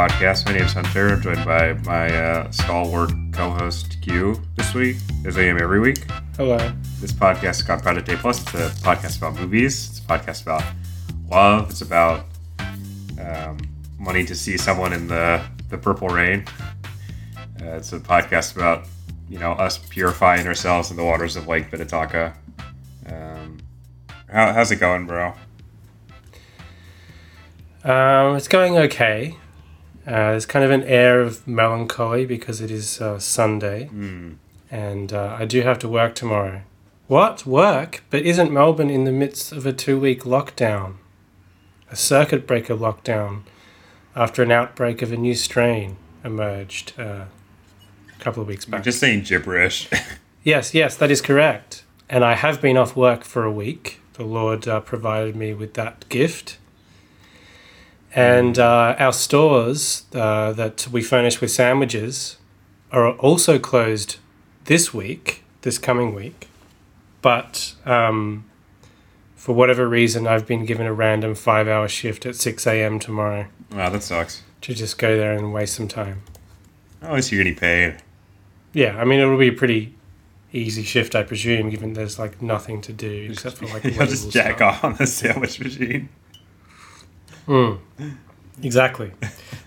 podcast. My name is Hunter. I'm joined by my uh, stalwart co-host Hugh this week, as I am every week. Hello. This podcast is called Project A Plus. It's a podcast about movies. It's a podcast about love. It's about um, wanting to see someone in the the purple rain. Uh, it's a podcast about you know us purifying ourselves in the waters of Lake Minnetonka. Um, how, how's it going, bro? Um, it's going okay. Uh, there's kind of an air of melancholy because it is uh, Sunday, Mm. and uh, I do have to work tomorrow. What work? But isn't Melbourne in the midst of a two-week lockdown, a circuit breaker lockdown, after an outbreak of a new strain emerged uh, a couple of weeks back? You're just saying gibberish. Yes, yes, that is correct. And I have been off work for a week. The Lord uh, provided me with that gift. And uh, our stores uh, that we furnish with sandwiches are also closed this week, this coming week. But um, for whatever reason, I've been given a random five hour shift at 6 a.m. tomorrow wow, that sucks. to just go there and waste some time. At least you're getting paid. Yeah, I mean, it'll be a pretty easy shift, I presume, given there's like nothing to do except for like just jack stuff. off on the sandwich machine. Mm, exactly.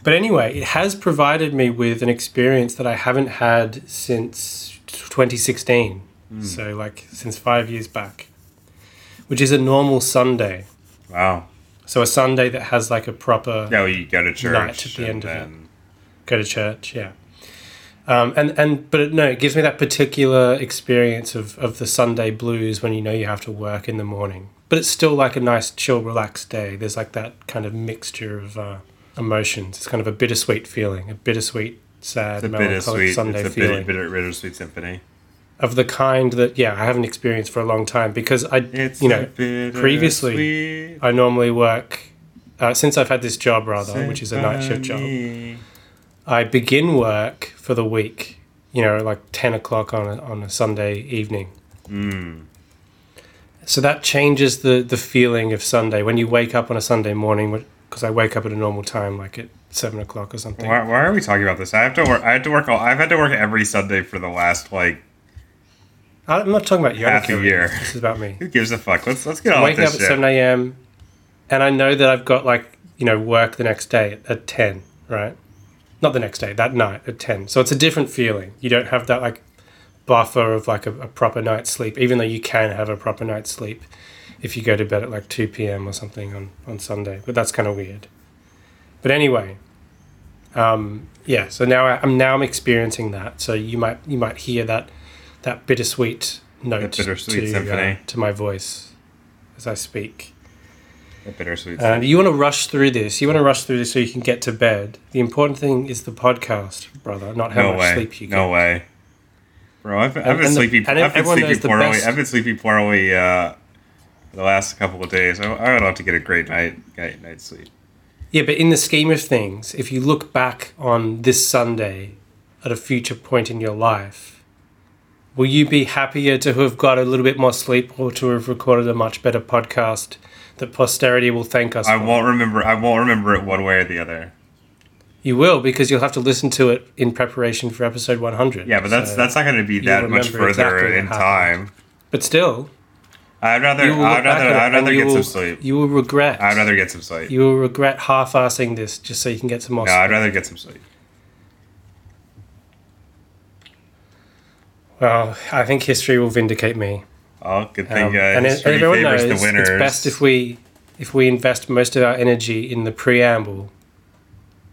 But anyway, it has provided me with an experience that I haven't had since 2016. So, like, since five years back, which is a normal Sunday. Wow. So, a Sunday that has like a proper Yeah, well, you go to church Night at the end of it. go to church, yeah. Um, and and but it, no, it gives me that particular experience of, of the Sunday blues when you know you have to work in the morning. But it's still like a nice, chill, relaxed day. There's like that kind of mixture of uh, emotions. It's kind of a bittersweet feeling, a bittersweet, sad, it's a melancholic bittersweet. Sunday It's a feeling bitter, bittersweet symphony. of the kind that yeah I haven't experienced for a long time because I It's you know previously I normally work uh, since I've had this job rather, which is a night shift job. I begin work for the week, you know, like 10 o'clock on a, on a Sunday evening. Mm. So that changes the, the feeling of Sunday when you wake up on a Sunday morning, because I wake up at a normal time, like at 7 o'clock or something. Why, why are we talking about this? I have to work. I have to work. All, I've had to work every Sunday for the last like. I'm not talking about you. Half a year. This is about me. Who gives a fuck? Let's let's get on waking up this at 7 a.m. and I know that I've got like, you know, work the next day at, at 10, right? Not the next day, that night at 10. So it's a different feeling. You don't have that like buffer of like a, a proper night's sleep, even though you can have a proper night's sleep if you go to bed at like 2 p.m. or something on, on Sunday. But that's kind of weird. But anyway, um, yeah. So now I, I'm now I'm experiencing that. So you might you might hear that that bittersweet note bittersweet to, symphony. uh, to my voice as I speak. A bittersweet. And you want to rush through this. You want to rush through this so you can get to bed. The important thing is the podcast, brother, not how no much way. sleep you get. no way. Bro, I've, I've And- been and the- sleeping. and I've been sleeping poorly. I've been sleeping poorly uh, the last couple of days. I, I would love to get a great night, great night's sleep. Yeah, but in the scheme of things, if you look back on this Sunday at a future point in your life, will you be happier to have got a little bit more sleep or to have recorded a much better podcast that posterity will thank us I for? won't remember. I won't remember it one way or the other. You will because you'll have to listen to it in preparation for episode 100. Yeah, but that's So- that's not going to be that much further exactly in time. But still, I'd rather. I'd rather. I'd rather get will, some sleep. You will regret. I'd rather get some sleep. You will regret half-assing this just so you can get some more. No, sleep. I'd rather get some sleep. Well, I think history will vindicate me. Oh, good thing. Um, uh, and it- everyone knows the it's best if we if we invest most of our energy in the preamble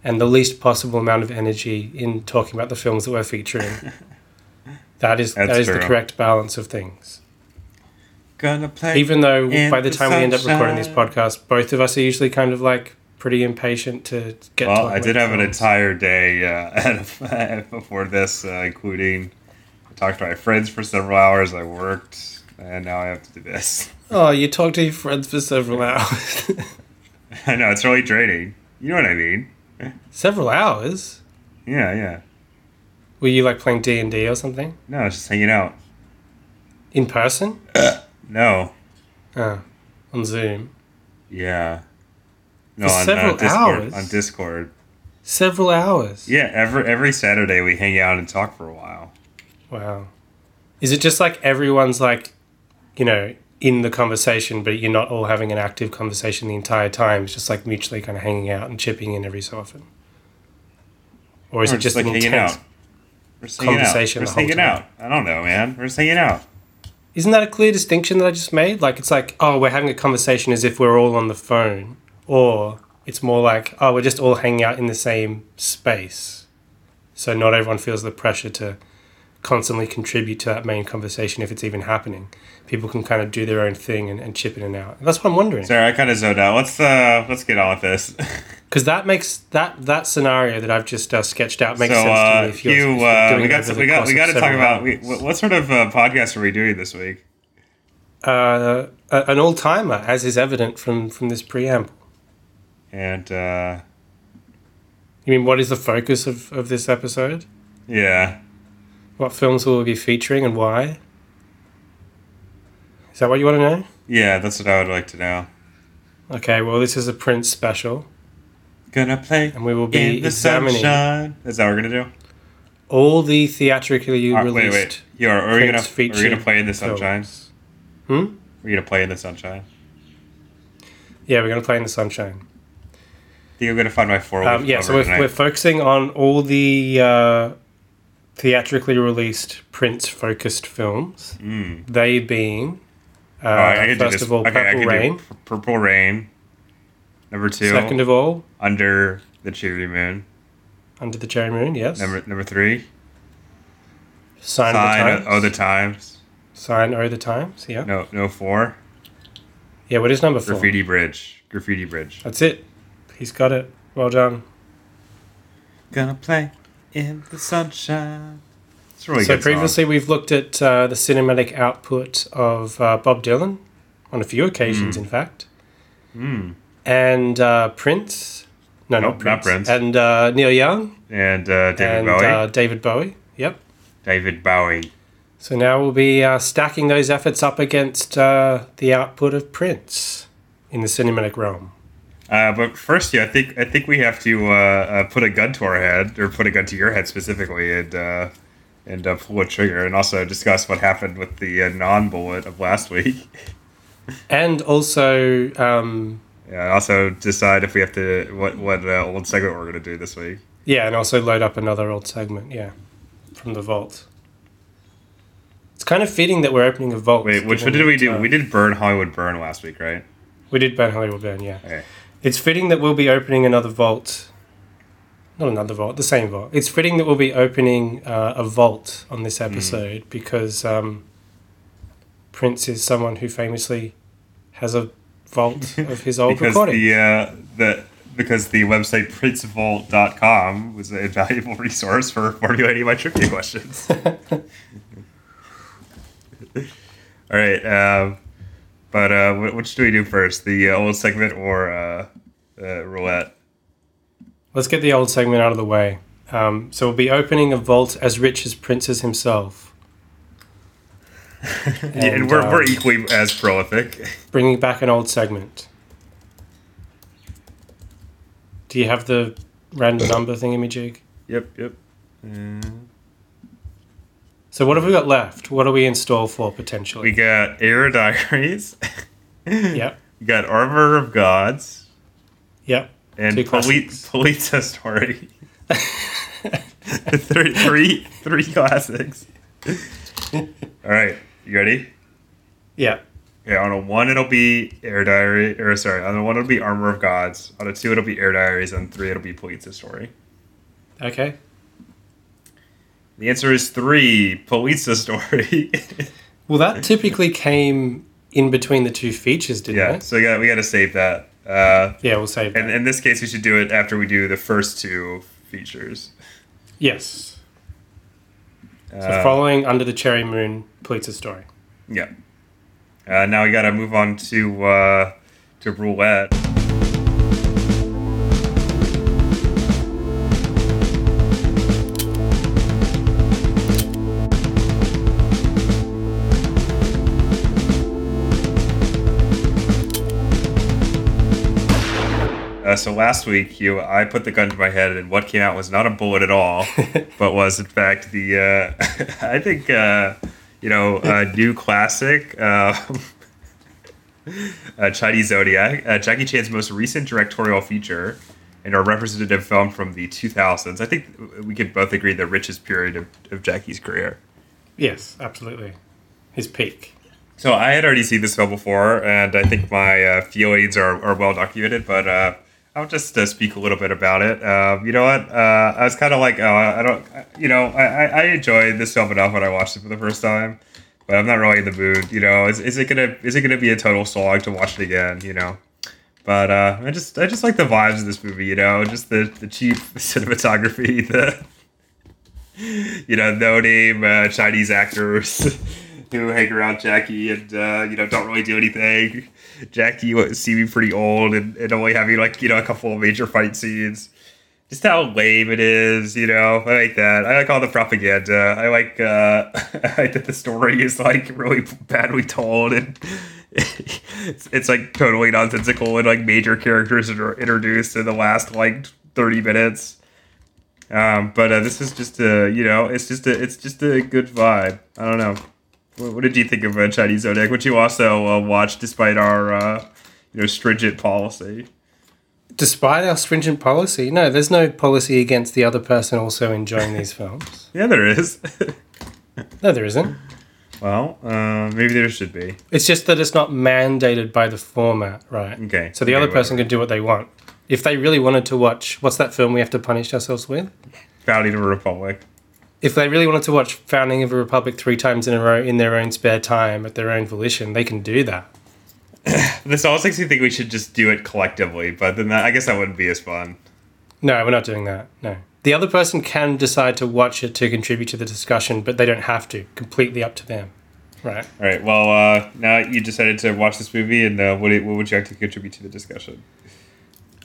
and the least possible amount of energy in talking about the films that we're featuring. that is That's that is the correct balance of things. Gonna play. Even though by the the time we end up recording this sunshine. podcast, both of us are usually kind of like pretty impatient to get. well, I did have an entire day uh, before this, uh, including I talked to my friends for several hours. I worked, and now I have to do this. Oh, you talked to your friends for several hours. I know it's really draining. You know what I mean? Several hours. Yeah, yeah. Were you like playing D and D or something No, it's just hanging out. in person? No. Oh, on Zoom. Yeah. No, For on several uh, Discord. hours? On Discord. Several hours. Yeah, every every Saturday we hang out and talk for a while. Wow. Is it just like everyone's like, you know, in the conversation, but you're not all having an active conversation the entire time? It's just like mutually kind of hanging out and chipping in every so often. Or is We're it just like an hanging intense? out. We're just hanging out. conversation We're just hanging out. I don't know, man. We're just hanging out. Isn't that a clear distinction that I just made? Like it's like, oh, we're having a conversation as if we're all on the phone, or it's more like, oh, we're just all hanging out in the same space. So not everyone feels the pressure to constantly contribute to that main conversation if it's even happening. People can kind of do their own thing and, and chip in and out. That's what I'm wondering. Sorry, I kind of zoned out. Let's uh let's get on with this. Because that makes that that scenario that I've just uh, sketched out makes so sense to uh, me. If you're, you uh, we got some, we got we got to talk about we, what, what sort of uh, podcast are we doing this week? uh, an all timer, as is evident from from this preamble. And uh You mean what is the focus of, of this episode? yeah, What films will we be featuring and why? Is that what you want to know? yeah, that's what I would like to know. Okay, well, this is a Prince special, Gonna play and we will be in the examining sunshine. Is that what we're gonna do? all the theatrically Uh, released. wait, wait. You are, are we gonna are we gonna play in the sunshine? films. Hmm? We're gonna play in the sunshine. Yeah, we're to play in the sunshine. I think I'm gonna find my four. Um, yeah, so we're, we're focusing on all the uh, theatrically released Prince focused films. Mm. They being, uh, Oh, I, I do first of all, okay, Purple Rain. P- Purple Rain. Number two, Second of all, Under the Cherry Moon. Under the Cherry Moon, yes. Number number three, Sign, Sign of the Times. of the Times. Sign O the Times, yeah. No, no four. Yeah, what is number four? Graffiti Bridge. Graffiti Bridge. That's it. He's got it. Well done. Gonna play in the sunshine. It's really so good song. previously we've looked at uh, the cinematic output of uh, Bob Dylan on a few occasions, in fact, Mm. and uh, Prince. No, Nope, not not Prince. Prince. And uh, Neil Young And uh, David and Bowie. Uh, David Bowie. Yep. David Bowie. So now we'll be uh, stacking those efforts up against uh, the output of Prince in the cinematic realm. Uh, but first, yeah, I think I think we have to uh, uh, put a gun to our head, or put a gun to your head specifically, and uh, and uh, pull a trigger, and also discuss what happened with the uh, non-bullet of last week. And also, um, Yeah, also decide if we have to what what uh, old segment we're gonna do this week. yeah, and also load up another old segment, yeah, from the vault. It's kind of fitting that we're opening a vault. Wait, which one did we do? We did Burn Hollywood Burn last week, right? We did Burn Hollywood Burn, yeah. Okay. It's fitting that we'll be opening another vault. Not another vault, the same vault. It's fitting that we'll be opening uh, a vault on Hmm. this episode because um, Prince is someone who famously has a vault of his old because recordings. the uh, the because the website princevault.com was a valuable resource for formulating my trivia questions. All right, um, but uh, wh- which do we do first? The uh, old segment or uh, uh, roulette? Let's get the old segment out of the way. Um, so we'll be opening a vault as rich as Prince's himself. And, and we're, um, we're equally as prolific. bringing back an old segment. Do you have the random number thingamajig? Yep, yep. Mm. So what have we got left? What are we in store for potentially? We got Air Diaries. yep, We got Armor of Gods yep. and Two Poli- classics. Polita Story. three, three, three classics. All right, you ready? Yeah. Okay, on a one it'll be Air Diary, or sorry, on a one it'll be Armor of Gods. On a two it'll be Air Diaries, and three it'll be Polita Story. Okay. The answer is three, Polita Story. Well, that typically came in between the two features, didn't yeah, it? so we got we got to save that. Uh, Yeah, we'll save that. and in this case, we should do it after we do the first two features. yes. So Uh, following Under the Cherry Moon, Polita story. Yeah. Uh, now we got to move on to uh, to roulette. Uh, so last week, you I put the gun to my head, and what came out was not a bullet at all, but was in fact the uh, I think uh, you know a new classic. Uh, uh, Chinese Zodiac, uh, Jackie Chan's most recent directorial feature, and our representative film from the 2000s. I think we could both agree the richest period of, of Jackie's career. Yes, absolutely. His peak. So I had already seen this film before, and I think my uh, feelings are, are well documented, but uh, I'll just uh, speak a little bit about it. Uh, you know what? Uh, I was kind of like, oh, I don't, you know, I, I enjoyed this film enough when I watched it for the first time, but I'm not really in the mood. You know, is, is it gonna is it gonna be a total slog to watch it again? You know, but uh, I just I just like the vibes of this movie. You know, just the the cheap cinematography, the you know no name Chinese actors who hang around Jackie and uh, you know don't really do anything. Jackie you see me pretty old and, and only having like you know a couple of major fight scenes. Just how lame it is, you know. I like that. I like all the propaganda. I like uh, I like that the story is like really badly told and it's, it's like totally nonsensical and like major characters are introduced in the last like 30 minutes. Um, but uh, this is just a, you know, it's just a, it's just a good vibe. I don't know. What, what did you think of uh, Chinese Zodiac, which you also uh, watched despite our uh, you know stringent policy? Despite our stringent policy, no, there's no policy against the other person also enjoying these films. yeah, there is. no, there isn't. Well, uh, maybe there should be. It's just that it's not mandated by the format, right? Okay. So the okay, other person can do what they want. If they really wanted to watch, what's that film we have to punish ourselves with? Founding of a Republic if they really wanted to watch Founding of a Republic three times in a row in their own spare time at their own volition, they can do that. this almost makes me think we should just do it collectively, but then that, I guess that wouldn't be as fun. No, we're not doing that. No. The other person can decide to watch it to contribute to the discussion, but they don't have to. Completely up to them. Right. All right. Well, uh, now you decided to watch this movie, and uh, what, what would you like to contribute to the discussion?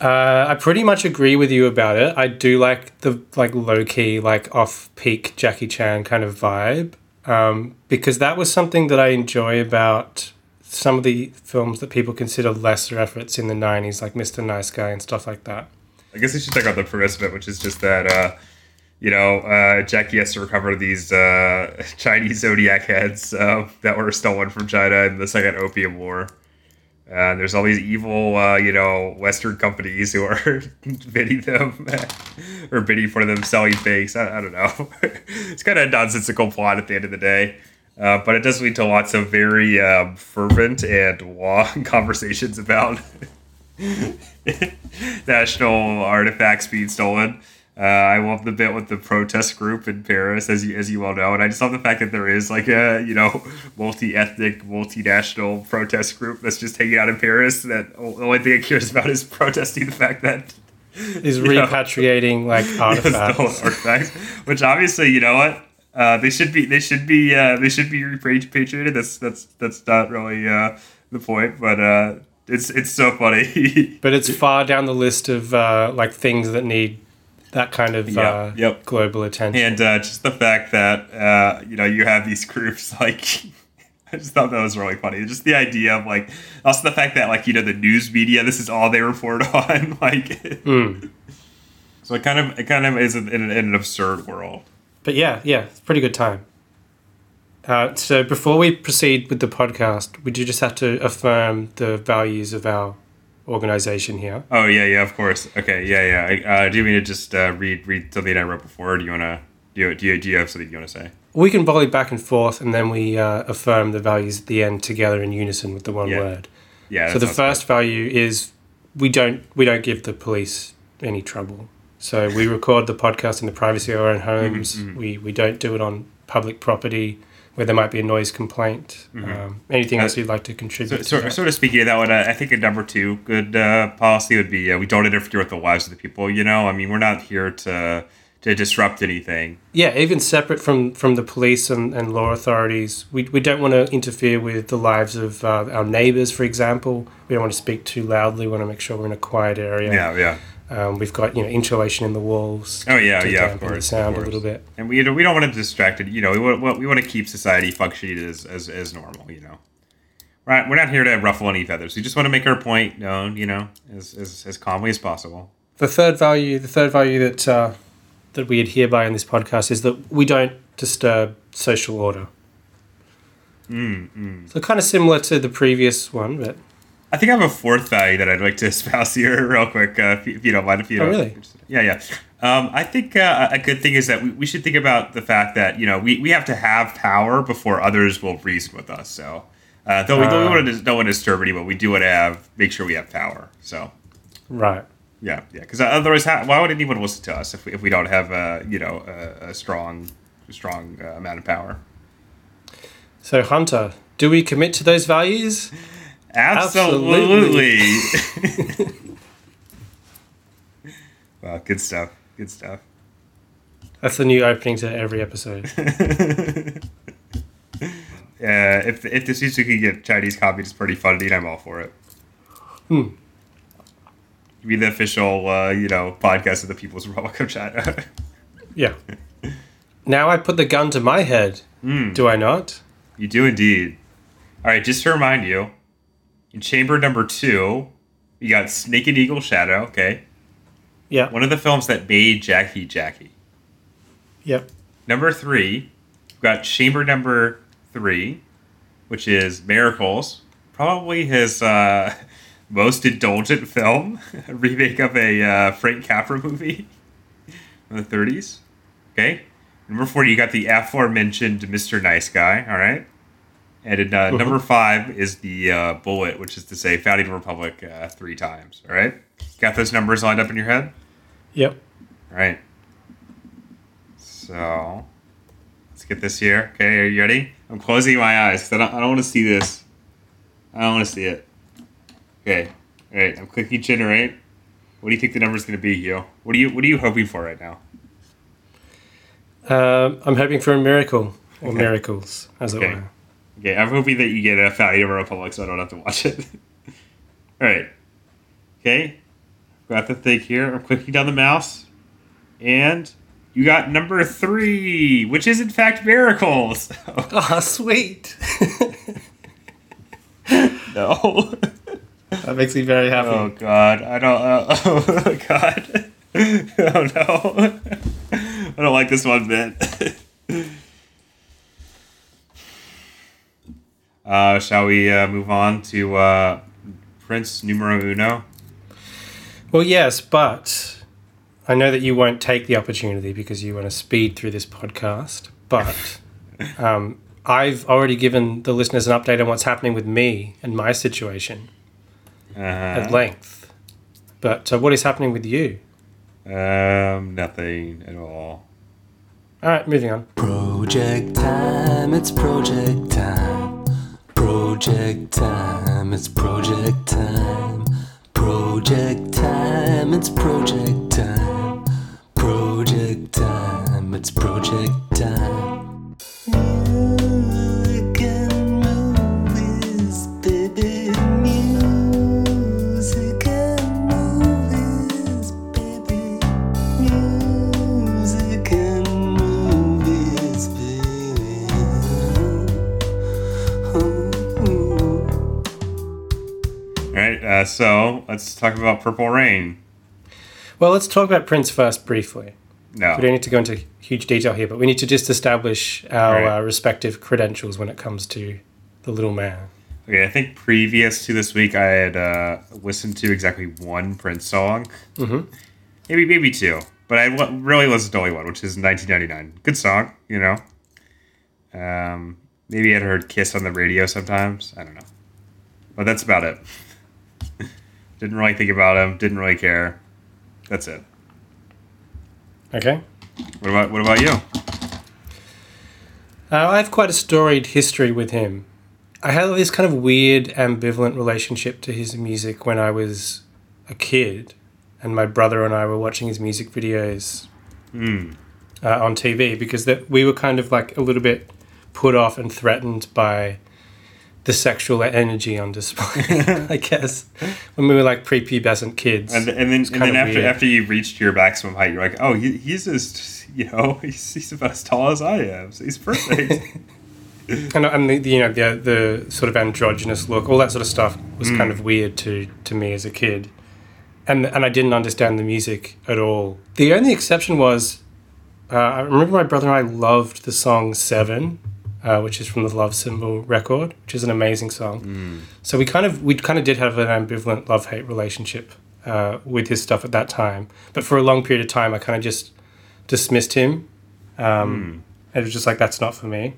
Uh, I pretty much agree with you about it. I do like the like low key, like off peak Jackie Chan kind of vibe, um, because that was something that I enjoy about some of the films that people consider lesser efforts in the '90s, like Mr. Nice Guy and stuff like that. I guess we should talk about the premise of it, which is just that uh, you know uh, Jackie has to recover these uh, Chinese zodiac heads uh, that were stolen from China in the Second Opium War. Uh, there's all these evil, uh, you know, Western companies who are bidding them or bidding for them selling fakes. I, I don't know. it's kind of a nonsensical plot at the end of the day. Uh, but it does lead to lots of very um, fervent and long conversations about national artifacts being stolen. Uh, I love the bit with the protest group in Paris, as you as you well know, and I just love the fact that there is like a you know multi ethnic, multinational protest group that's just hanging out in Paris. That the only thing it cares about is protesting the fact that is repatriating know, like artifacts. artifacts, which obviously you know what uh, they should be they should be uh, they should be repatriated. That's that's that's not really uh, the point, but uh, it's it's so funny. but it's far down the list of uh, like things that need that kind of yeah, uh, yep. global attention. And uh, just the fact that uh, you know you have these groups like. I just thought that was really funny. Just the idea of like, also the fact that like you know the news media, this is all they report on. like, mm. so it kind of it kind of is in, in, an absurd world. But yeah, yeah, it's pretty good time. Uh, so before we proceed with the podcast, we do just have to affirm the values of our organization here. Oh yeah, yeah, of course. Okay, yeah, yeah. Uh, do you mean to just uh, read read something I wrote before? Or do you wanna do you, do you, do you have something you wanna say? We can volley back and forth, and then we uh, affirm the values at the end together in unison with the one yeah. word. Yeah. So the first good. value is we don't we don't give the police any trouble. So we record the podcast in the privacy of our own homes. Mm-hmm, mm-hmm. We we don't do it on public property where there might be a noise complaint. Mm-hmm. Um, anything uh, else you'd like to contribute? So, to sort of speaking of that one, uh, I think a number two good uh, policy would be uh, we don't interfere with the lives of the people. You know, I mean, we're not here to to disrupt anything. Yeah, even separate from from the police and, and law authorities, we, we don't want to interfere with the lives of uh, our neighbors, for example. We don't want to speak too loudly. We want to make sure we're in a quiet area. Yeah, yeah. Um, we've got you know insulation in the walls. Oh yeah, yeah, of course. The sound course. a little bit. And we we don't want to distract it. You know, we want we want to keep society functioning as, as as normal. You know, We're we're not here to ruffle any feathers. We just want to make our point known, you know, as, as, as calmly as possible. The third value, the third value that uh, that we adhere by in this podcast is that we don't disturb social order. Mm, mm. So kind of similar to the previous one, but I think I have a fourth value that I'd like to espouse here, real quick, uh, if, you, if you don't mind. If you Oh, don't, really? Yeah, yeah. Um, I think uh, a good thing is that we, we should think about the fact that you know we, we have to have power before others will reason with us. So, uh, though we don't Ah. want to don't want to disturb anyone, we do want to have make sure we have power. So, right. yeah, yeah. Because otherwise, how, why would anyone listen to us if we, if we don't have uh, you know a, a strong strong uh, amount of power? So Hunter, do we commit to those values? Absolutely. wow, good stuff. Good stuff. That's the new opening to every episode. Yeah, if if this music could get Chinese copied, it's pretty funding. I'm all for it. Hmm. Be the official, uh, you know, podcast of the People's Republic of China. Yeah. Now I put the gun to my head. Hmm. Do I not? you do indeed. All right, just to remind you, in chamber number two, you got Snake and Eagle Shadow. Okay, Yeah. one of the films that made Jackie Jackie. Yep. Number three, we've got chamber number three, which is Miracles. Probably his uh, most indulgent film, a remake of a uh, Frank Capra movie in the 30s. Okay. Number four, you got the aforementioned Mr. Nice Guy. All right. And in, uh, number five is the uh, Bullet, which is to say Founding Republic uh, three times. All right. Got those numbers lined up in your head? Yep. All right. So let's get this here. Okay, are you ready? I'm closing my eyes because I don't, I don't want to see this. I don't want to see it. Okay. All right. I'm clicking generate. What do you think the number's going to be, Hugh? What are you What are you hoping for right now? Um, I'm hoping for a miracle or Okay. miracles, as it were. Okay, I'm hoping that you get a a Republic so I don't have to watch it. All right. Okay. Got the thing here. I'm clicking down the mouse. And you got number three, which is in fact Miracles. oh, sweet. no. that makes me very happy. Oh God, I don't. Uh, oh God. Oh no. I don't like this one bit. Uh, shall we uh, move on to uh, Prince numero uno? Well, yes, but I know that you won't take the opportunity because you want to speed through this podcast. But um, I've already given the listeners an update on what's happening with me and my situation Uh, at length. But uh, what is happening with you? um, nothing at all. All right, moving on. Project time, it's project time. Project time, it's project time. Project time, it's project time. Project time, it's project time. So let's talk about Purple Rain. Well, let's talk about Prince first briefly. No. We don't need to go into huge detail here, but we need to just establish our Right. uh, respective credentials when it comes to the little man. Okay, I think previous to this week, I had uh, listened to exactly one Prince song. Mhm. Maybe, maybe two. But I really listened to only one, which is 1999. Good song, you know. Um, maybe I'd heard Kiss on the radio sometimes. I don't know. But that's about it. Didn't really think about him. Didn't really care. That's it. Okay. What about what about you? Uh, I have quite a storied history with him. I had this kind of weird, ambivalent relationship to his music when I was a kid, and my brother and I were watching his music videos Hmm. uh, on TV because that we were kind of like a little bit put off and threatened by the sexual energy on display. I guess when we were like prepubescent kids. And, and then, and then after weird. after you reached your maximum height, you're like, oh, he, he's just you know he's, he's about as tall as I am, so he's perfect. and, and the, the, you know the the sort of androgynous look, all that sort of stuff was kind of weird to to me as a kid, and and I didn't understand the music at all. The only exception was, uh, I remember my brother and I loved the song Seven, uh, which is from the Love Symbol record, which is an amazing song. So we kind of we kind of did have an ambivalent love hate relationship uh, with his stuff at that time, but for a long period of time, I kind of just dismissed him. Um, It was just like that's not for me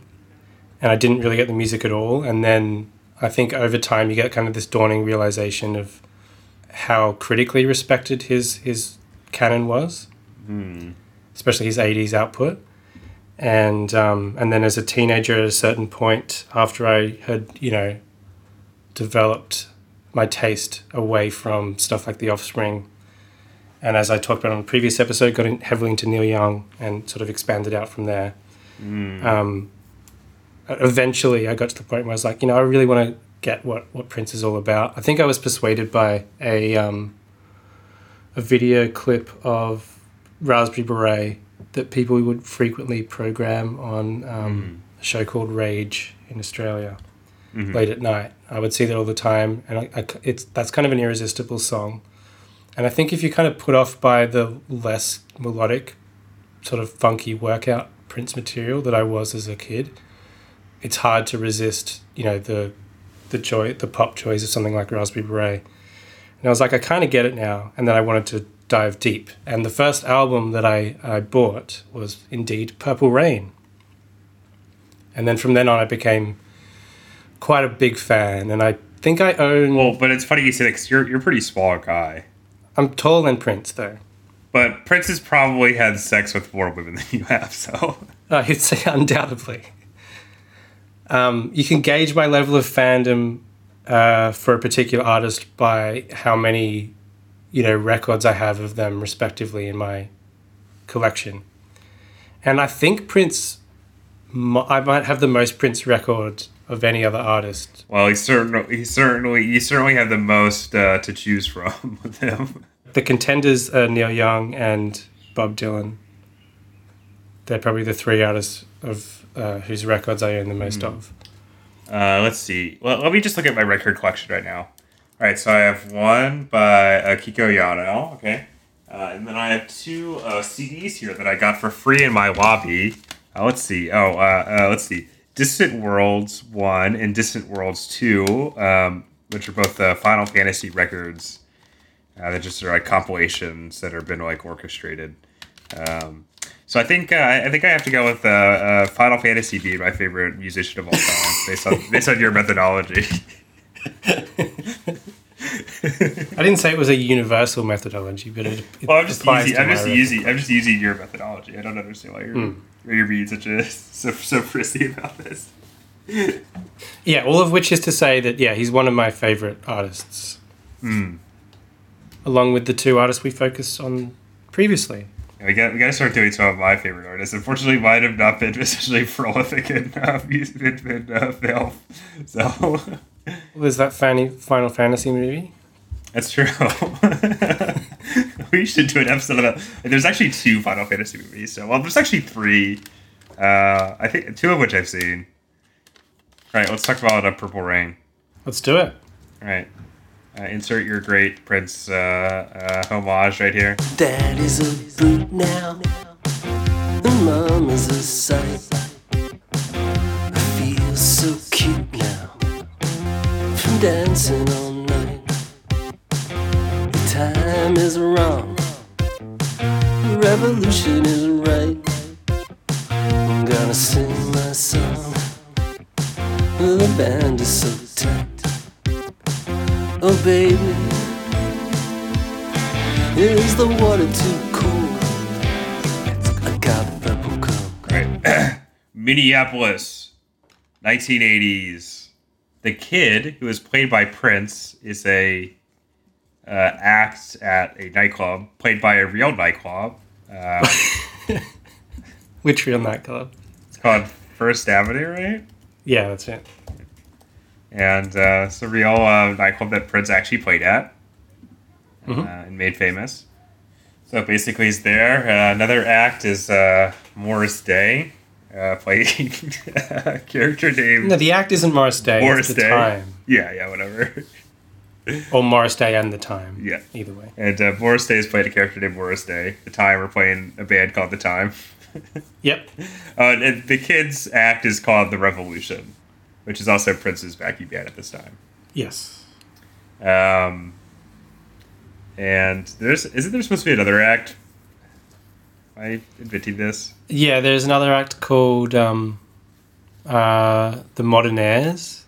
and I didn't really get the music at all. And then I think over time you get kind of this dawning realization of how critically respected his his canon was, especially his '80s output. And um, and then as a teenager, at a certain point, after I had you know developed my taste away from stuff like The Offspring, and as I talked about on the previous episode, got in heavily into Neil Young and sort of expanded out from there um, eventually I got to the point where I was like, you know, I really want to get what, what Prince is all about. I think I was persuaded by a um, a video clip of Raspberry Beret that people would frequently program on um, a show called Rage in Australia late at night. I would see that all the time, and I, I it's that's kind of an irresistible song. And I think if you're kind of put off by the less melodic, sort of funky workout Prince material that I was as a kid, it's hard to resist, you know, the the joy, the pop joys of something like Raspberry Beret. And I was like, I kind of get it now. And then I wanted to dive deep. And the first album that I, I bought was indeed Purple Rain. And then from then on, I became quite a big fan. And I think I own. Well, but it's funny you say that because you're you're a pretty small guy. I'm taller than Prince, though. But Prince has probably had sex with more women than you have, so I'd say undoubtedly. Um, you can gauge my level of fandom uh, for a particular artist by how many, you know, records I have of them respectively in my collection. And I think Prince, I might have the most Prince records of any other artist. well, he certainly he certainly you certainly have the most uh, to choose from with him. The contenders are Neil Young and Bob Dylan. They're probably the three artists of uh, whose records I own the most of. Uh, let's see. Well, let me just look at my record collection right now. All right, so I have one by uh, Kiko Yano. Okay, uh, and then I have two uh, CDs here that I got for free in my lobby. Uh, let's see. Oh, uh, uh, let's see. Distant Worlds one and Distant Worlds two, um, which are both uh, Final Fantasy records. Uh, they're just are like compilations that have been like orchestrated. Um, so I think I think I have to go with Final Fantasy being my favorite musician of all time, based on based on your methodology. I didn't say it was a universal methodology, but it, it well, I'm just using I'm just using I'm just using your methodology. I don't understand why you're why you're being such a so so prissy about this. Yeah, all of which is to say that yeah, he's one of my favorite artists. Hmm. Along with the two artists we focused on previously. We got we got to start doing some of my favorite artists. Unfortunately, mine have not been especially prolific in uh, music in, in uh, film. So Was that Fanny, Final Fantasy movie? that's true. we should do an episode about. There's actually two Final Fantasy movies. So well, there's actually three. Uh, I think two of which I've seen. All right, let's talk about uh, Purple Rain. Let's do it. All right, uh, insert your great Prince uh, uh, homage right here. Daddy's a brute now, and mama's a sight. Dancing all night. The time is wrong, the revolution is right. I'm gonna sing my song, the band is so tight. Oh baby. Is the water too cold? I got purple coat. Right. Minneapolis, 1980s. The kid, who is played by Prince, is a uh, act at a nightclub, played by a real nightclub. Uh, Which real nightclub? it's called First Avenue, right? Yeah, that's it. And uh, it's a real uh, nightclub that Prince actually played at uh, and made famous. So basically, he's there. Uh, another act is uh, Morris Day. Uh, playing a character named No, the act isn't Morris Day. The Day. time. Yeah, yeah, whatever. Or Morris Day and the time. Yeah. Either way. And uh, Morris Day is playing a character named Morris Day. The Time are playing a band called The Time. Yep. Uh, and the kids' act is called The Revolution, which is also Prince's backing band at this time. Yes. Um, and there's isn't there supposed to be another act? I inventing this? Yeah, there's another act called um, uh, The Modernaires.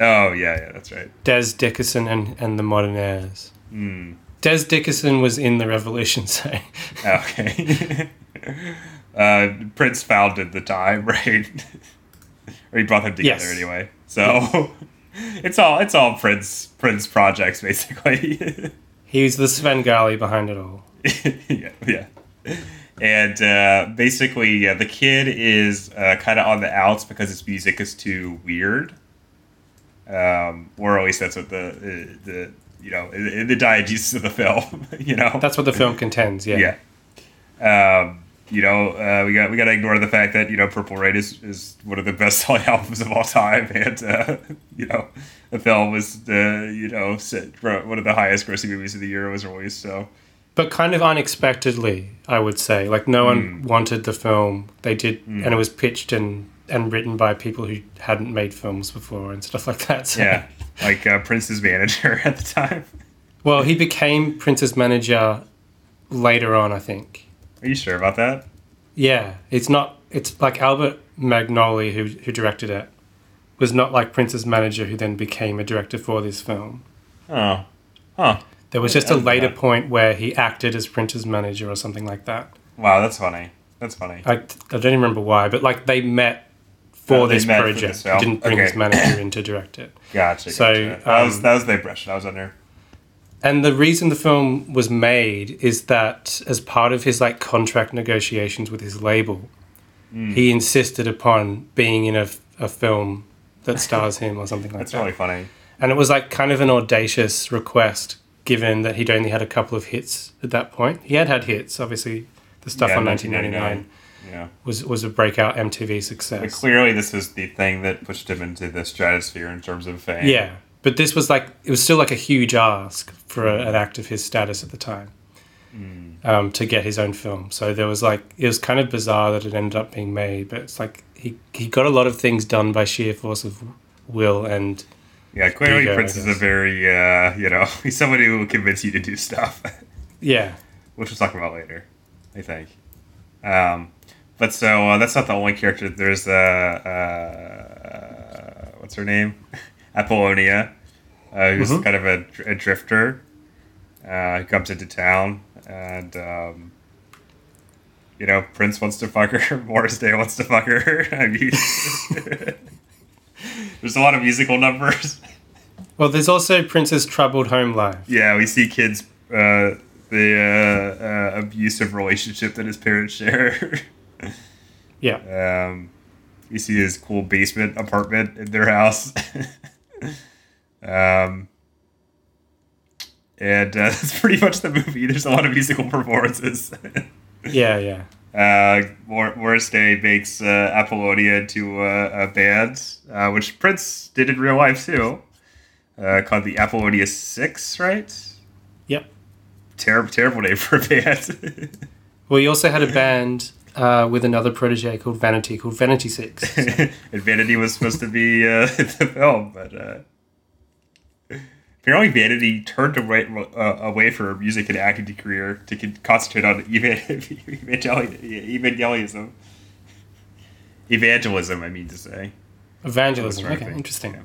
Oh yeah, yeah, that's right. Dez Dickerson and, and the Modernaires. Hmm. Dez Dickerson was in the Revolution, so Okay. uh, Prince founded the time, right? or he brought them together Yes. anyway. So it's all it's all Prince Prince projects basically. he's the Svengali behind it all. yeah, yeah. And uh, basically, yeah, the kid is uh, kind of on the outs because his music is too weird. Um, or at least that's what the uh, the you know in, the diegesis of the film. You know, That's what the film contends, yeah. yeah. Um, you know, uh, we got we got to ignore the fact that you know Purple Rain is, is one of the best selling albums of all time, and uh, you know the film was the you know set- one of the highest grossing movies of the year was released. So But kind of unexpectedly, I would say. Like, no one wanted the film. They did, and it was pitched and, and written by people who hadn't made films before and stuff like that. So. yeah, like uh, Prince's manager at the time. Well, he became Prince's manager later on, I think. Are you sure about that? Yeah, it's not. It's like Albert Magnoli, who who directed it, was not like Prince's manager, who then became a director for this film. Oh, huh. There was just a later that. point where he acted as Prince's manager or something like that. Wow, that's funny. That's funny. I, I don't even remember why, but like they met for Oh, they this met for project. he didn't bring his manager in to direct it. Gotcha. So, gotcha. that was um, that was the impression I was under. And the reason the film was made is that as part of his like contract negotiations with his label, Hmm. he insisted upon being in a, a film that stars him or something like That's that. That's really funny. And it was like kind of an audacious request given that he'd only had a couple of hits at that point. He had had hits, obviously. The stuff Yeah, on 1999 Yeah. was was a breakout MTV success. But clearly, this was the thing that pushed him into the stratosphere in terms of fame. Yeah, but this was like it was still like a huge ask for a, an act of his status at the time um, to get his own film. So there was like it was kind of bizarre that it ended up being made, but it's like he he got a lot of things done by sheer force of will and Yeah, clearly, Prince is a very, uh, you know, he's somebody who will convince you to do stuff, yeah, which we'll talk about later, I think. Um, but so uh, that's not the only character. There's uh, uh, what's her name, Apollonia, uh, who's Mhm. kind of a, a drifter. Uh, comes into town and. Um, you know, Prince wants to fuck her. Morris Day wants to fuck her. I mean, there's a lot of musical numbers. Well, there's also Prince's troubled home life. Yeah, we see kids uh, the uh, uh, abusive relationship that his parents share. Yeah, um, we see his cool basement apartment in their house. um, and uh, that's pretty much the movie. There's a lot of musical performances. yeah, yeah. Uh, Mor- Morris Day makes uh, Apollonia into uh, a band, uh, which Prince did in real life too, uh, called the Apollonia Six, right? Yep. Terrible, terrible name for a band. Well, he also had a band uh, with another protege called Vanity, called Vanity Six. and Vanity was supposed to be uh, the film, but uh, apparently Vanity turned away, uh, away from her music and acting career to concentrate on evan- evangelism. Evangelism, I mean to say. Evangelism. That's right, I Okay, think. interesting. Yeah.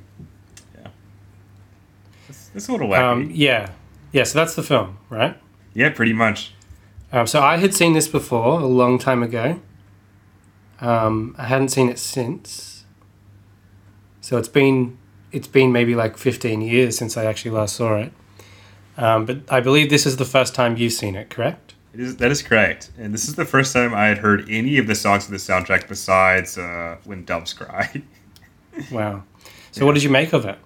yeah. A little wacky. Um, yeah, yeah. So that's the film, right? yeah, pretty much. Um, so I had seen this before a long time ago. Um, I hadn't seen it since. So it's been it's been maybe like fifteen years since I actually last saw it. Um, but I believe this is the first time you've seen it, correct? It is, that is correct. And this is the first time I had heard any of the songs of the soundtrack besides uh, When Doves Cry. Wow. So what did you make of it?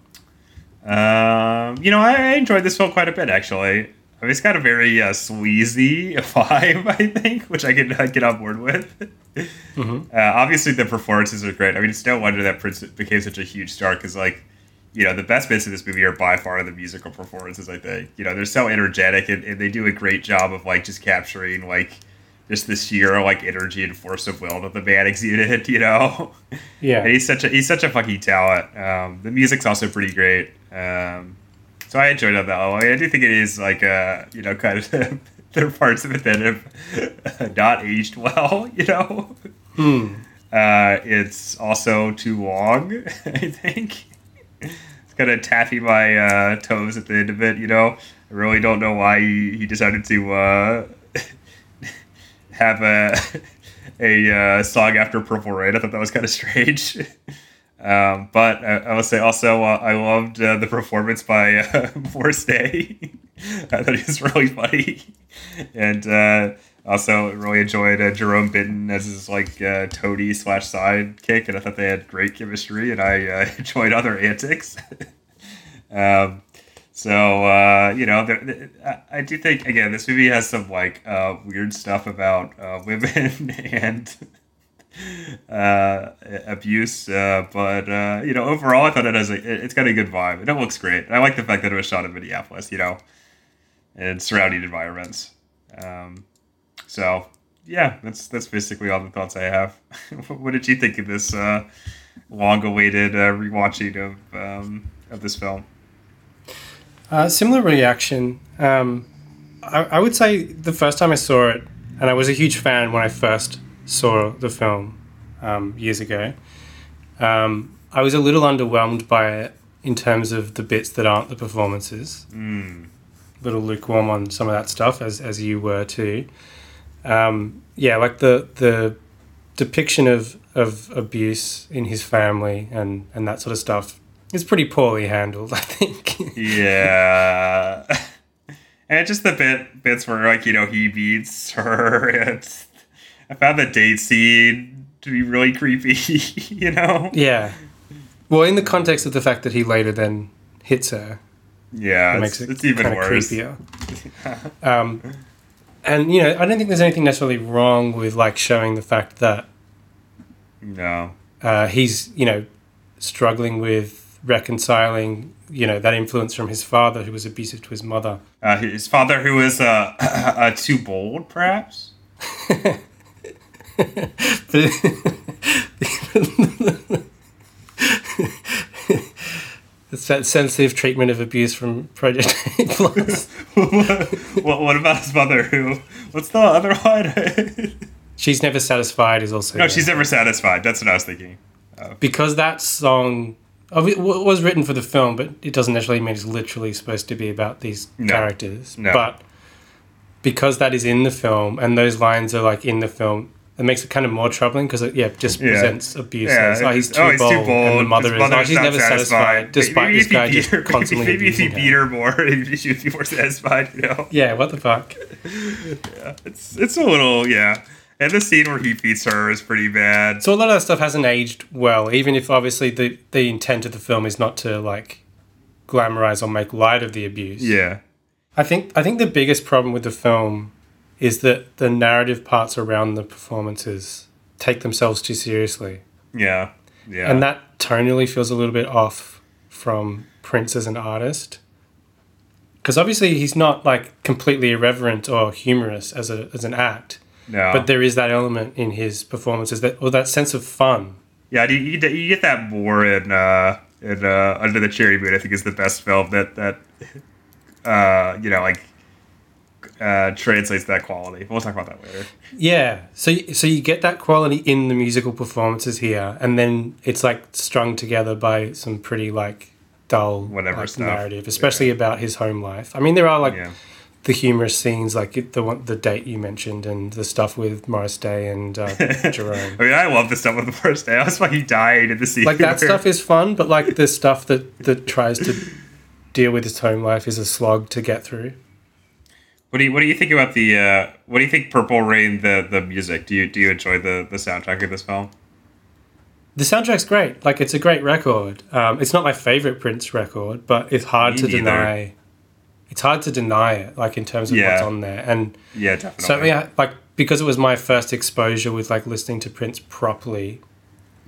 Um, you know, I, I enjoyed this film quite a bit, actually. I mean, it's got a very uh, sleazy vibe, I think, which I can uh, get on board with. Uh, obviously, the performances are great. I mean, it's no wonder that Prince became such a huge star because, like, you know, the best bits of this movie are by far the musical performances. I think you know they're so energetic and, and they do a great job of like just capturing like just the sheer like energy and force of will that the band exuded. You know, Yeah. and he's such a he's such a fucking talent. Um, the music's also pretty great. Um, so I enjoyed it though. I, mean, I do think it is like uh, you know kind of there are parts of it that have not aged well. You know, Hmm. uh, it's also too long. I think it's kind of taffy my uh, toes at the end of it. You know, I really don't know why he, he decided to uh, have a a uh, song after Purple Rain. I thought that was kind of strange. Um, but I, I will say also uh, I loved uh, the performance by uh, Day. I thought he was really funny, and uh, also really enjoyed uh, Jerome Benton as his like uh, toady slash sidekick, and I thought they had great chemistry, and I uh, enjoyed other antics. um, so uh, you know, there, there- I- I do think again this movie has some like uh, weird stuff about uh, women and uh, abuse, uh, but uh, you know, overall, I thought it has a it- it's got a good vibe it looks great. I like the fact that it was shot in Minneapolis, you know, and surrounding environments. Um, so yeah, that's that's basically all the thoughts I have. what did you think of this uh, long-awaited uh, rewatching of um, of this film? Uh, similar reaction. Um, I, I would say the first time I saw it, and I was a huge fan when I first saw the film um, years ago. Um, I was a little underwhelmed by it in terms of the bits that aren't the performances. Mm. Little lukewarm on some of that stuff, as as you were too. Um, yeah, like the the depiction of of abuse in his family and and that sort of stuff is pretty poorly handled. I think. Yeah. and just the bit bits where like, you know, he beats her and I found the date scene to be really creepy, you know? Yeah. Well, in the context of the fact that he later then hits her, Yeah, it it's, makes it it's even worse. creepier. um, and you know, I don't think there's anything necessarily wrong with like showing the fact that No. uh, he's you know struggling with reconciling you know that influence from his father who was abusive to his mother. Uh, his father, who was uh, uh, too bold, perhaps? It's that sensitive treatment of abuse from Project Plus. what, what about his mother, who. What's the other one? She's never satisfied is also no, there. she's never satisfied. That's what I was thinking. because that song it was written for the film, but it doesn't necessarily mean it's literally supposed to be about these No. characters. No. But because that is in the film and those lines are like in the film, it makes it kind of more troubling because it yeah just Yeah. presents abuse. Yeah, as, oh, he's too, oh, he's bold, too bold. and the mother is oh, mother's she's not never satisfied, despite Maybe this guy just her- constantly Maybe if beat her. her more, maybe she would be more satisfied. You know. Yeah, what the fuck? yeah, It's it's a little yeah. And the scene where he beats her is pretty bad. So a lot of that stuff hasn't aged well, even if obviously the the intent of the film is not to like glamorize or make light of the abuse. Yeah. I think I think the biggest problem with the film is that the narrative parts around the performances take themselves too seriously, Yeah. Yeah. and that tonally feels a little bit off from Prince as an artist. Because obviously he's not like completely irreverent or humorous as a as an act, no. but there is that element in his performances that or that sense of fun. yeah, you, you, get- you get that more in uh in uh Under the Cherry Moon. I think is the best film that that uh you know like uh translates that quality. We'll talk about that later. Yeah, so so you get that quality in the musical performances here, and then it's like strung together by some pretty like dull Whatever like, narrative, especially about his home life. I mean, there are like yeah. the humorous scenes, like the one, the date you mentioned, and the stuff with Morris Day and uh, Jerome. I mean, I love the stuff with first day. I was fucking dying in the scene. Like that stuff is fun, but like the stuff that that tries to deal with his home life is a slog to get through. What do you What do you think about the uh, What do you think Purple Rain the the music? Do you Do you enjoy the the soundtrack of this film? The soundtrack's great. Like it's a great record. Um, it's not my favorite Prince record, but it's hard Me to neither. deny it's hard to deny it, like in terms of Yeah. what's on there. And Yeah, definitely. certainly, I, like because it was my first exposure with like listening to Prince properly,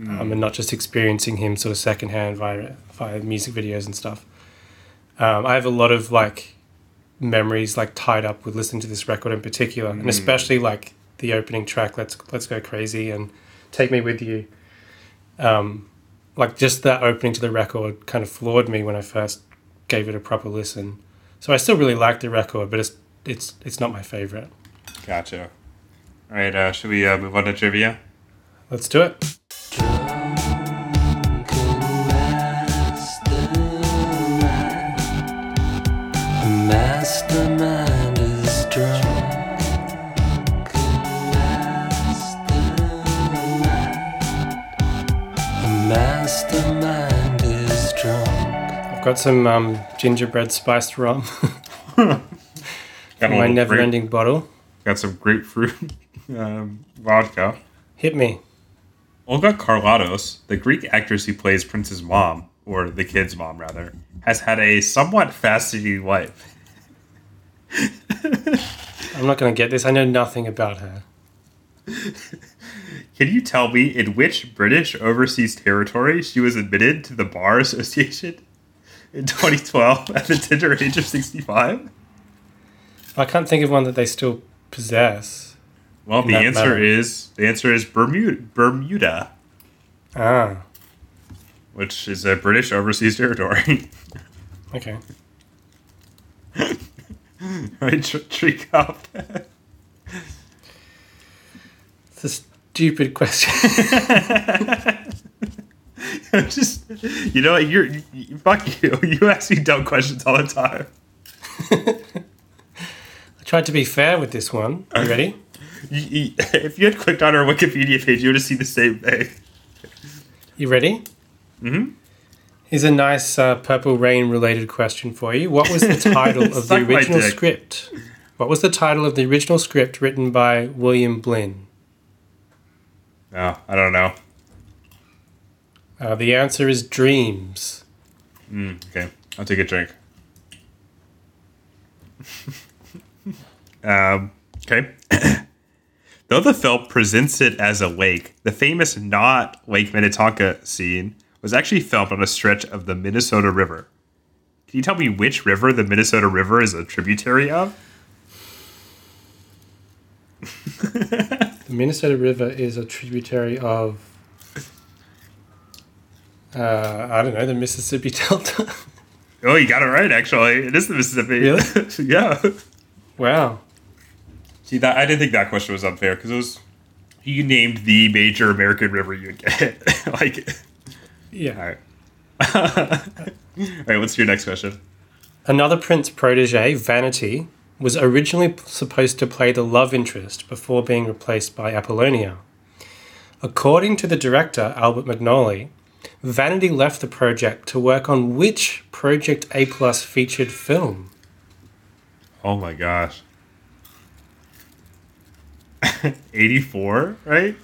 um, and not just experiencing him sort of secondhand via via music videos and stuff. Um, I have a lot of like memories like tied up with listening to this record in particular, and especially like the opening track, "Let's Let's Go Crazy" and "Take Me With You." Um, like just that opening to the record kind of floored me when I first gave it a proper listen. So I still really like the record, but it's it's it's not my favorite. Gotcha. All right, uh, should we uh, move on to trivia? Let's do it. Mastermind is drunk. Mastermind is drunk. I've got some um, gingerbread spiced rum Got my never grape- ending bottle. Got some grapefruit um, vodka. Hit me. Olga Karlatos, the Greek actress who plays Prince's mom, or the kid's mom rather, has had a somewhat fascinating life. I'm not going to get this. I know nothing about her. Can you tell me in which British overseas territory she was admitted to the Bar Association in 2012 at the tender age of 65? I can't think of one that they still possess. Well, the answer matter. is the answer is Bermuda, Bermuda, Ah, which is a British overseas territory. okay. right, tr- tree cup. It's a stupid question. Just you know, what, you're you, fuck you. You ask me dumb questions all the time. I tried to be fair with this one. You ready? You, you, if you had clicked on our Wikipedia page, you would have seen the same thing. You ready? Mm Mhm. Here's a nice uh, Purple Rain related question for you. What was the title of the original script? What was the title of the original script written by William Blinn? Oh, I don't know. Uh, the answer is Dreams. Mm, okay, I'll take a drink. um, okay. Though the film presents it as a lake, the famous not Lake Minnetonka scene was actually filmed on a stretch of the Minnesota River. Can you tell me which river the Minnesota River is a tributary of? The Minnesota River is a tributary of, uh, I don't know, the Mississippi Delta. Oh, you got it right. Actually, it is the Mississippi. Really? yeah. wow. See that I didn't think that question was unfair because it was you named the major American river you'd get. like, Yeah. all right. all right. What's your next question? Another Prince protege, Vanity, was originally supposed to play the love interest before being replaced by Apollonia. According to the director, Albert Magnoli, Vanity left the project to work on which Project A Plus featured film? Oh my gosh. 84, right?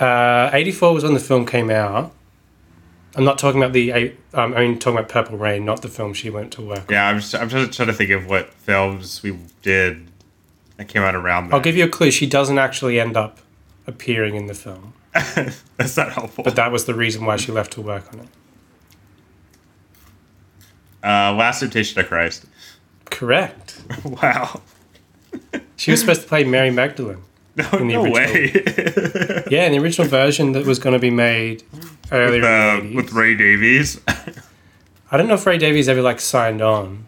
Uh, 84 was when the film came out. I'm not talking about the. eight- I'm only talking about Purple Rain, not the film she went to work on. Yeah, I'm just I'm just trying to think of what films we did that came out around. I'll give you a clue. She doesn't actually end up appearing in the film, That's not helpful. but that was the reason why she left to work on it. uh, Last Temptation of Christ. Correct. wow. She was supposed to play Mary Magdalene. No, In the no original. way. Yeah, in the original version that was going to be made earlier uh, in the with Ray Davies. I don't know if Ray Davies ever like signed on,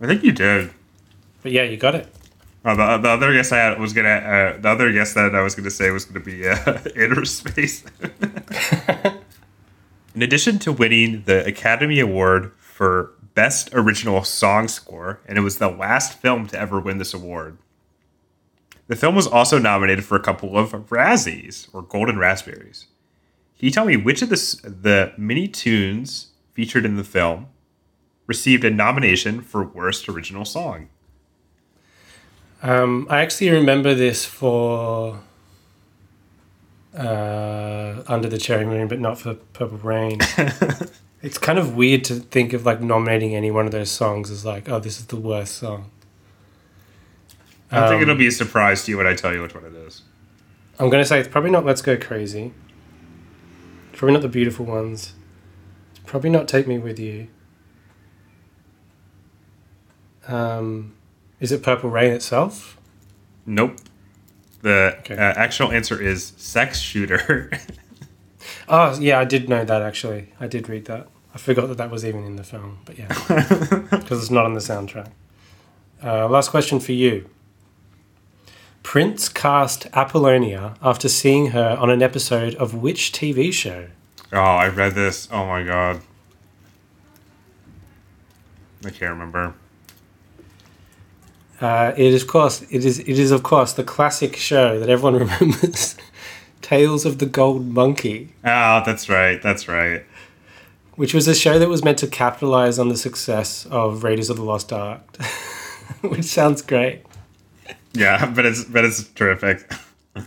I think you did. but yeah, you got it. Oh, the, the other guess I had was gonna. Uh, the other guess that I was gonna say was gonna be uh, inner space. In addition to winning the Academy Award for Best Original Song Score, and it was the last film to ever win this award. The film was also nominated for a couple of Razzies or Golden Raspberries. Can you tell me which of the the mini tunes featured in the film received a nomination for Worst Original Song? Um, I actually remember this for uh, Under the Cherry Moon, but not for Purple Rain. it's kind of weird to think of like nominating any one of those songs as like, oh, this is the worst song. I don't think Um, it'll be a surprise to you when I tell you which one it is. I'm gonna say it's probably not Let's Go Crazy. It's probably not the beautiful ones. It's probably not Take Me With You. Um, is it Purple Rain itself? Nope. The Okay. uh, actual answer is Sex Shooter. Oh, yeah, I did know that actually. I did read that. I forgot that that was even in the film, but yeah, because it's not on the soundtrack. Uh, last question for you. Prince cast Apollonia after seeing her on an episode of which TV show? oh, I read this. Oh my god. I can't remember. Uh, it is, of course, it is, it is of course the classic show that everyone remembers, Tales of the Gold Monkey, Oh, that's right. That's right. which was a show that was meant to capitalize on the success of Raiders of the Lost Ark, which sounds great. Yeah, but it's but it's terrific. All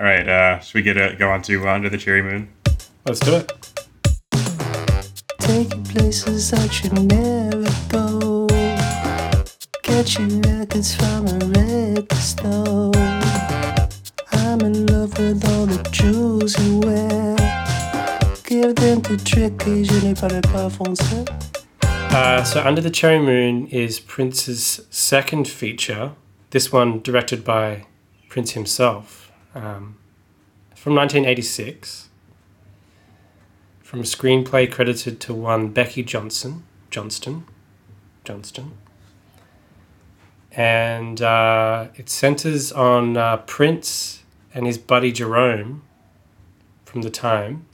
right, uh, should we get a, go on to uh, Under the Cherry Moon? Let's do it. Take places I should never go. Get you records from a record store. I'm in love with all the jewels you wear. Give them to Tricky, je n'ai pas de pas français. Uh, so, Under the Cherry Moon is Prince's second feature. This one directed by Prince himself, um, from 1986. From a screenplay credited to one Becky Johnson, Johnston, Johnston, and uh, it centers on uh, Prince and his buddy Jerome from the time.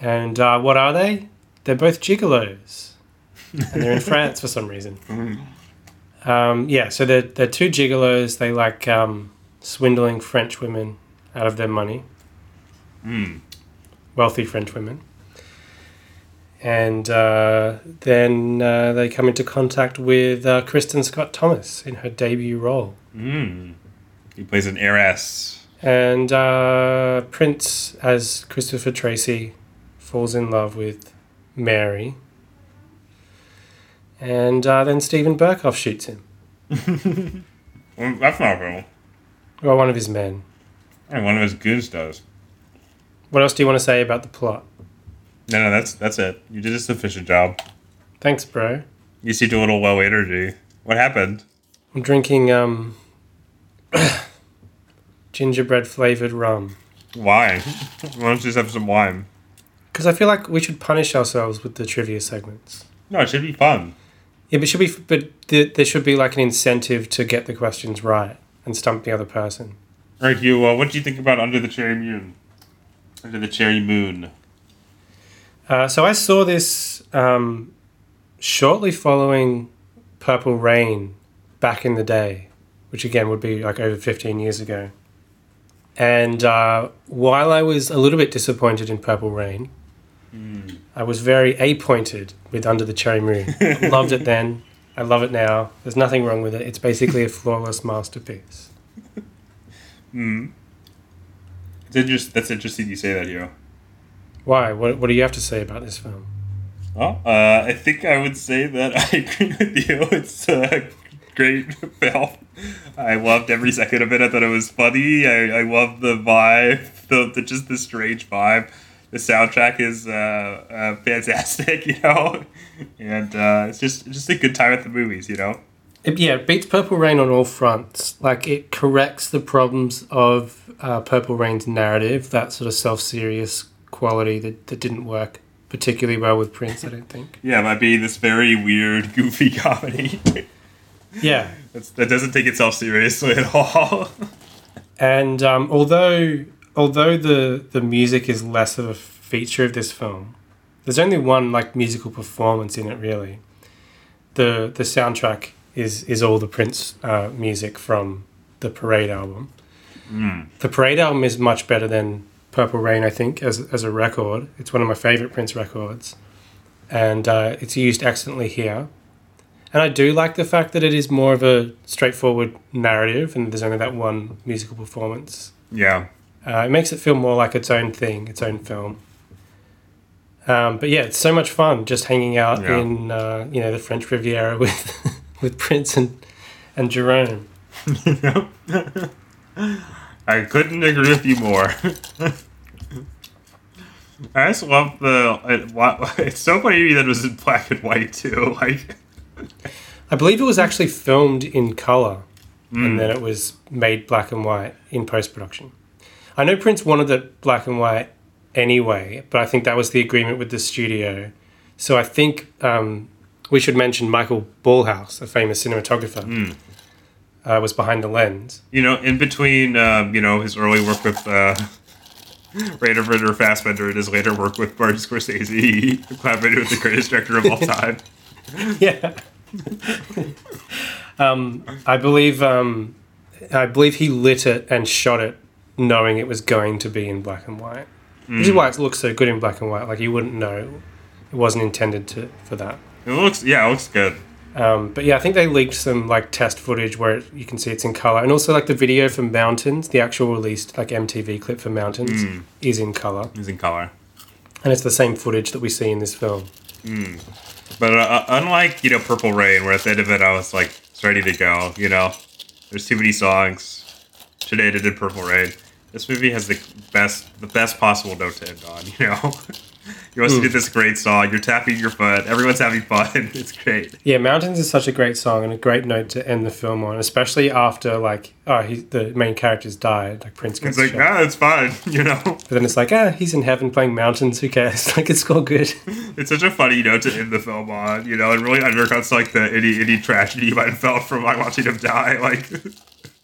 And uh, what are they? They're both gigolos and they're in France for some reason. Um, yeah, so they're, they're two gigolos. They like um, swindling French women out of their money, Hmm. wealthy French women. And uh, then uh, they come into contact with uh, Kristin Scott Thomas in her debut role. Mm. He plays an heiress. And uh, Prince, as Christopher Tracy, falls in love with Mary. And uh, then Steven Berkoff shoots him. Well, that's not real. Well, one of his men. And one of his goons does. What else do you want to say about the plot? No, no, that's that's it. You did a sufficient job. Thanks, bro. You seemed a little low energy. What happened? I'm drinking um, gingerbread flavored rum. Why? Why don't you just have some wine? Because I feel like we should punish ourselves with the trivia segments. No, it should be fun. Yeah, but should be, but th- there should be like an incentive to get the questions right and stump the other person. All right, you. Uh, what do you think about Under the Cherry Moon? Under the Cherry Moon. Uh, so I saw this um, shortly following Purple Rain back in the day, which again would be like over 15 years ago. And uh, while I was a little bit disappointed in Purple Rain, I was very appointed with Under the Cherry Moon. Loved it then. I love it now. There's nothing wrong with it. It's basically a flawless masterpiece. Hmm. It's interest- That's interesting you say that, Hugh. Why? What, what do you have to say about this film? Well, uh, I think I would say that I agree with you. It's a great film. I loved every second of it. I thought it was funny. I, I loved the vibe, the, the just the strange vibe. The soundtrack is uh, uh, fantastic, you know, and uh, it's just just a good time at the movies, you know. It, yeah, it beats Purple Rain on all fronts. Like it corrects the problems of uh, Purple Rain's narrative, that sort of self-serious quality that, that didn't work particularly well with Prince. I don't think. Yeah, it might be this very weird, goofy comedy Yeah, That's, that doesn't take itself seriously at all. and um, although although the the music is less of a feature of this film, there's only one like musical performance in it really. The the soundtrack is is all the Prince uh, music from the Parade album. The Parade album is much better than Purple Rain, I think, as as a record. It's one of my favorite Prince records, and uh, it's used excellently here. And I do like the fact that it is more of a straightforward narrative, and there's only that one musical performance Yeah. Uh, it makes it feel more like its own thing, its own film. Um, but yeah, it's so much fun just hanging out Yeah. in uh, you know the French Riviera with with Prince and and Jerome. I couldn't agree with you more. I just love the. It, it's so funny to me that it was in black and white too. Like, I believe it was actually filmed in color, Hmm. and then it was made black and white in post production. I know Prince wanted it black and white anyway, but I think that was the agreement with the studio. So I think um, we should mention Michael Ballhaus, a famous cinematographer, Hmm. uh, was behind the lens. you know, in between, um, you know, his early work with uh, Rainer Werner Fassbinder and his later work with Martin Scorsese, he collaborated with the greatest director of all time. yeah. um, I believe um, I believe he lit it and shot it, knowing it was going to be in black and white. Which is why it looks so good in black and white. Like you wouldn't know it wasn't intended to for that. It looks, yeah, it looks good. Um, but yeah, I think they leaked some like test footage where it, you can see it's in color, and also like the video for Mountains, the actual released like MTV clip for Mountains is in color, It's in color. and it's the same footage that we see in this film. But uh, unlike, you know, Purple Rain, where at the end of it I was like it's ready to go, you know, there's too many songs. Today did Purple Rain. This movie has the best, the best possible note to end on. You know, you listen to this great song, you're tapping your foot, everyone's having fun. It's great. Yeah, Mountains is such a great song and a great note to end the film on, especially after like oh he, the main character's died, like Prince gets It's like, ah, it's fine. You know, But then it's like ah he's in heaven playing Mountains, who cares? Like it's all good. it's such a funny note to end the film on. You know, and really undercuts like the any any tragedy you might have felt from like watching him die. Like,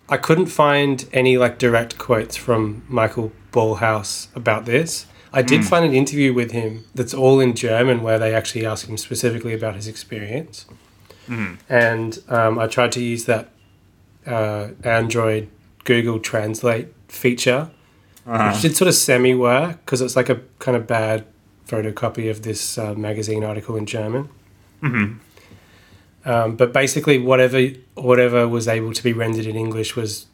I couldn't find any like direct quotes from Michael Ballhaus about this. I did find an interview with him that's all in German where they actually ask him specifically about his experience. And um, I tried to use that uh, Android Google Translate feature, uh, which did sort of semi work because it's like a kind of bad photocopy of this uh, magazine article in German. Um, but basically, whatever whatever was able to be rendered in English was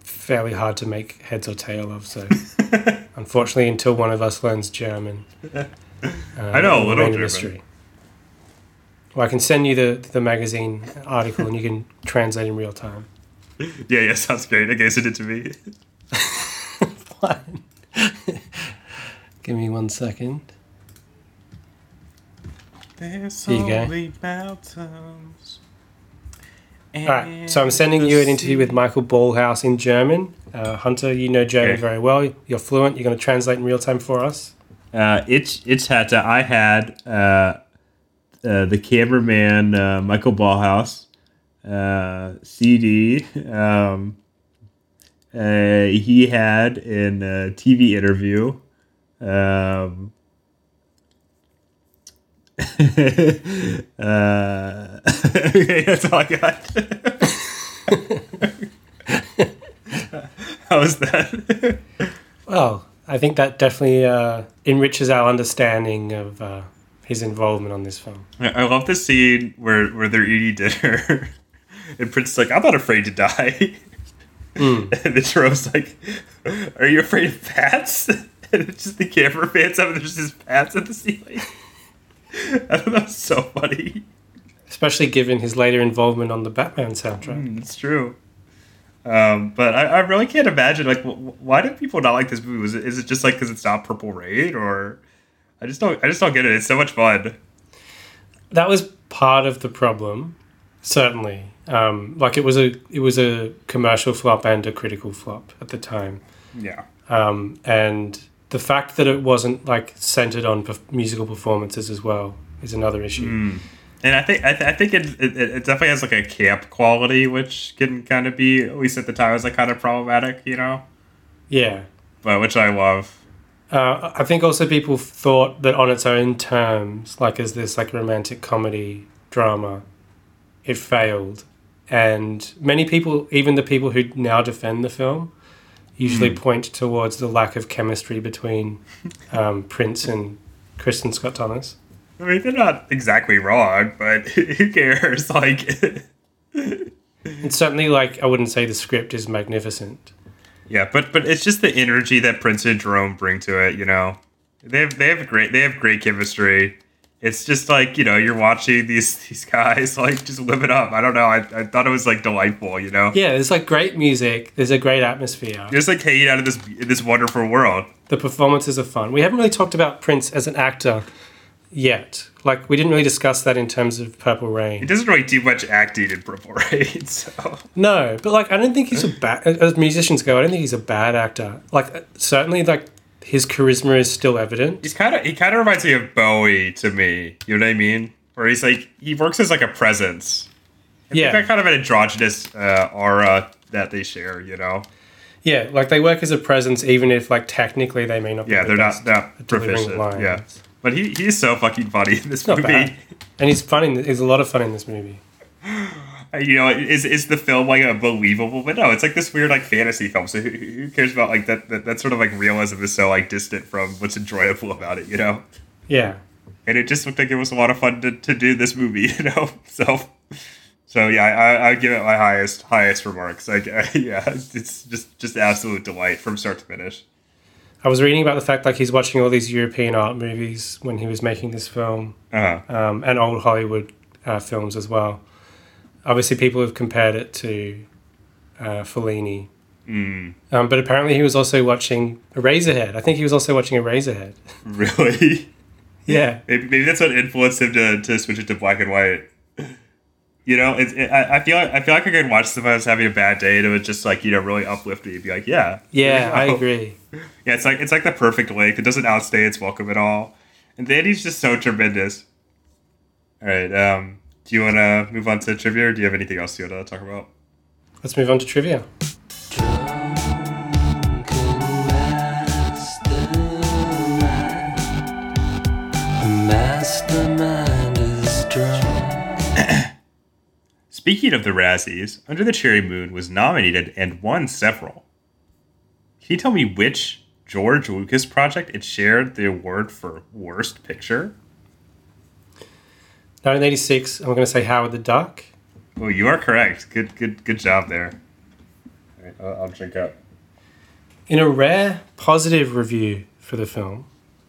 fairly hard to make heads or tail of. So, unfortunately, until one of us learns German, uh, I know a will little German. Well, I can send you the the magazine article, and you can translate in real time. yeah, yeah, sounds great. I guess it did to me. Fine. Give me one second. There's Here you go. only mountains. All right, so I'm sending you an interview with Michael Ballhaus in German. Uh, Hunter, you know German Okay. very well. You're fluent. You're going to translate in real time for us. Uh, it's ich hatte, I had uh, uh, the cameraman uh, Michael Ballhaus uh, CD. Um, uh, he had in a TV interview. Um, uh, okay, that's all I got. How was that? Well, I think that definitely uh, enriches our understanding of uh, his involvement on this film. I love the scene where where they're eating dinner, and Prince is like, "I'm not afraid to die," and then Jerome's like, "Are you afraid of bats?" And it's just the camera pans up, and there's just bats at the ceiling. I thought that was so funny. Especially given his later involvement on the Batman soundtrack. It's true. Um, but I, I really can't imagine like wh- why do people not like this movie? Was it, is it just like because it's not Purple Rain, or I just don't I just don't get it. It's so much fun. That was part of the problem, certainly. Um, like it was a it was a commercial flop and a critical flop at the time. Yeah. um, and the fact that it wasn't like centered on perf- musical performances as well is another issue. And I think I, th- I think it, it it definitely has like a camp quality, which can kind of be at least at the time was like kind of problematic, you know. Yeah, But which I love. uh, I think also people thought that on its own terms, like as this like romantic comedy drama, it failed, and many people, even the people who now defend the film, usually point towards the lack of chemistry between um, Prince and Kristin Scott Thomas. I mean, they're not exactly wrong, but who cares? Like, It's certainly like I wouldn't say the script is magnificent. Yeah, but but it's just the energy that Prince and Jerome bring to it. You know, they have they have great they have great chemistry. It's just like you know you're watching these these guys like just live it up. I don't know. I, I thought it was like delightful. You know, Yeah, there's like great music. There's a great atmosphere. you're just like hanging out of this in this wonderful world. The performances are fun. We haven't really talked about Prince as an actor yet. Like we didn't really discuss that in terms of Purple rain He doesn't really do much acting in Purple Rain, so No, but like I don't think he's a bad. As musicians go, I don't think he's a bad actor. Like certainly, like his charisma is still evident. he's kind of he kind of reminds me of Bowie to me. You know what I mean? Where he's like he works as like a presence. They've Yeah, got kind of an androgynous uh, aura that they share. You know? yeah. Like they work as a presence, even if like technically they may not. be Yeah, the they're not not at delivering proficient. lines. Yeah, but he he's so fucking funny in this Not movie. bad. And he's fun. In, there's a lot of fun in this movie. You know, is is the film like a believable? But no, it's like this weird like fantasy film. So who, who cares about like that, that? That sort of like realism is so like distant from what's enjoyable about it. You know. Yeah. and it just looked like it was a lot of fun to, to do this movie, you know. So, so yeah, I I give it my highest highest remarks. Like, yeah, it's just just absolute delight from start to finish. I was reading about the fact like he's watching all these European art movies when he was making this film, Uh, um, and old Hollywood uh, films as well. Obviously, people have compared it to uh, Fellini, mm, um, but apparently he was also watching Eraserhead. I think he was also watching Eraserhead. really? yeah, maybe, maybe that's what influenced him to, to switch it to black and white. You know, it's it, I, I feel like I feel like I could watch this if I was having a bad day and it would just like you know really uplift me. Be like, yeah, yeah, I you know? agree. Yeah, it's like it's like the perfect lake. It doesn't outstay its welcome at all. And Danny's just so tremendous. All right, um, do you want to move on to trivia, or do you have anything else you want to talk about? Let's move on to trivia. Mastermind is drunk. Speaking of the Razzies, Under the Cherry Moon was nominated and won several. Can you tell me which George Lucas project it shared the award for Worst Picture? 1986. I'm going to say Howard the Duck. Oh, you are correct. Good, good, good job there. All right, I'll, I'll drink up. In a rare positive review for the film,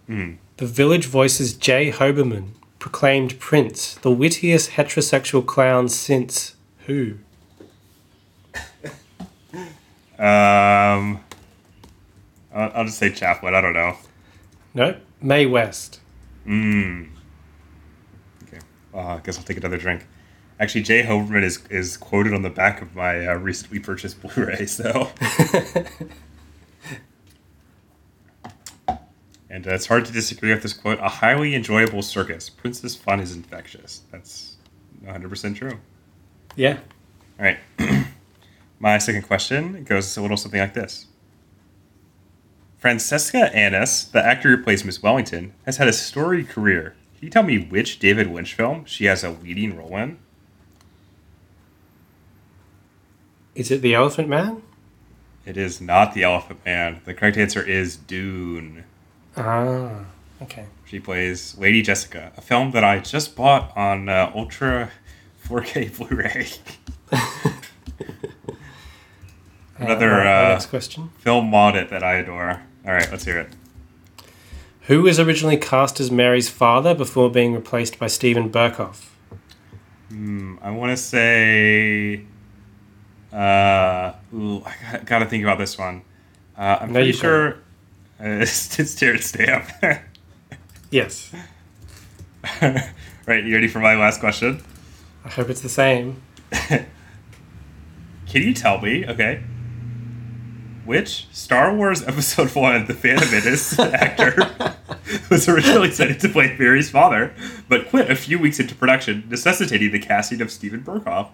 Mm. the Village Voice's J. Hoberman proclaimed Prince the wittiest heterosexual clown since who? Um, I'll, I'll just say Chaplin. I don't know. No, Mae West. Mm. Uh, I guess I'll take another drink. Actually, J. Hoberman is is quoted on the back of my uh, recently purchased Blu-ray. So, and uh, it's hard to disagree with this quote. A highly enjoyable circus. Prince's fun is infectious. That's 100 percent true. Yeah. All right. My second question goes a little something like this. Francesca Annis, the actor who plays Miss Wellington, has had a storied career. Can you tell me which David Lynch film she has a leading role in? Is it The Elephant Man? It is not The Elephant Man. The correct answer is Dune. Ah, okay. She plays Lady Jessica, a film that I just bought on uh, Ultra 4K Blu-ray. Another Uh, uh, next question. film audit that I adore. All right, let's hear it. Who was originally cast as Mary's father before being replaced by Steven Berkoff? Hmm, I want to say. Uh, ooh, I got, to think about this one. Uh, I'm No, pretty sure uh, it's, it's Jared Stamp. Yes. right, you ready for my last question? I hope it's the same. Can you tell me, okay, which Star Wars Episode 1 The Phantom Menace actor was originally slated to play Barry's father, but quit a few weeks into production, necessitating the casting of Steven Berkoff?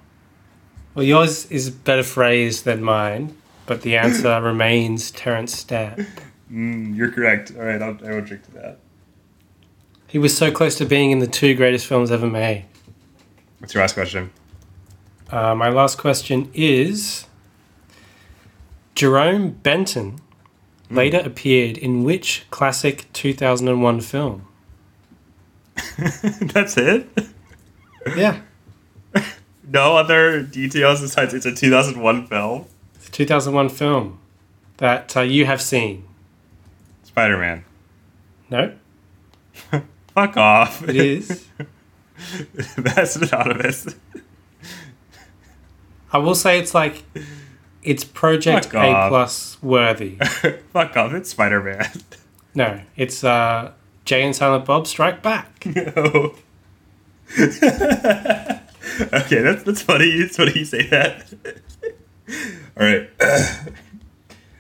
Well, yours is better phrased than mine, but the answer remains Terence Stamp. Mm, you're correct. All right, I'll, I will drink to that. He was so close to being in the two greatest films ever made. What's your last question? Uh, my last question is Jerome Benton later appeared in which classic 2001 film? That's it? Yeah, No other details besides it's a 2001 film? it's a 2001 film. that uh, you have seen. Spider Man. No, Fuck off. it is. That's anonymous. I will say it's like it's Project Fuck A off. plus worthy. Fuck off. It's Spider Man. No, it's uh, Jay and Silent Bob Strike Back. no. okay, that's that's funny. It's funny you say that. All right.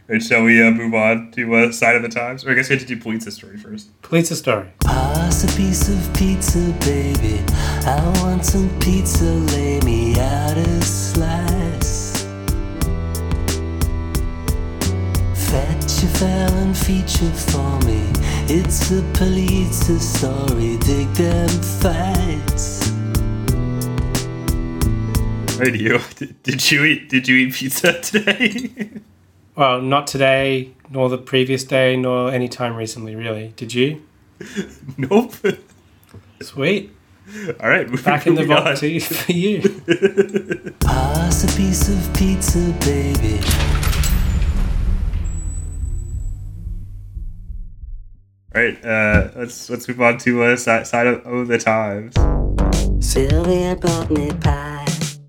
and shall we uh, move on to uh, Sign of the Times? Or I guess we have to do Police's story first. Police story. Pass a piece of pizza, baby. I want some pizza. Lay me out a slice. Fetch a Fallon feature for me. It's a police story. Dig them fights. Right, you. Did, did you eat? Did you eat pizza today? Well, not today, nor the previous day, nor any time recently. Really, did you? nope. Sweet. All right, moving, Back in the moving vault for you. Pass a piece of pizza, baby. Right, uh, let's let's move on to uh, side, side of, of the times. Sylvia brought me pie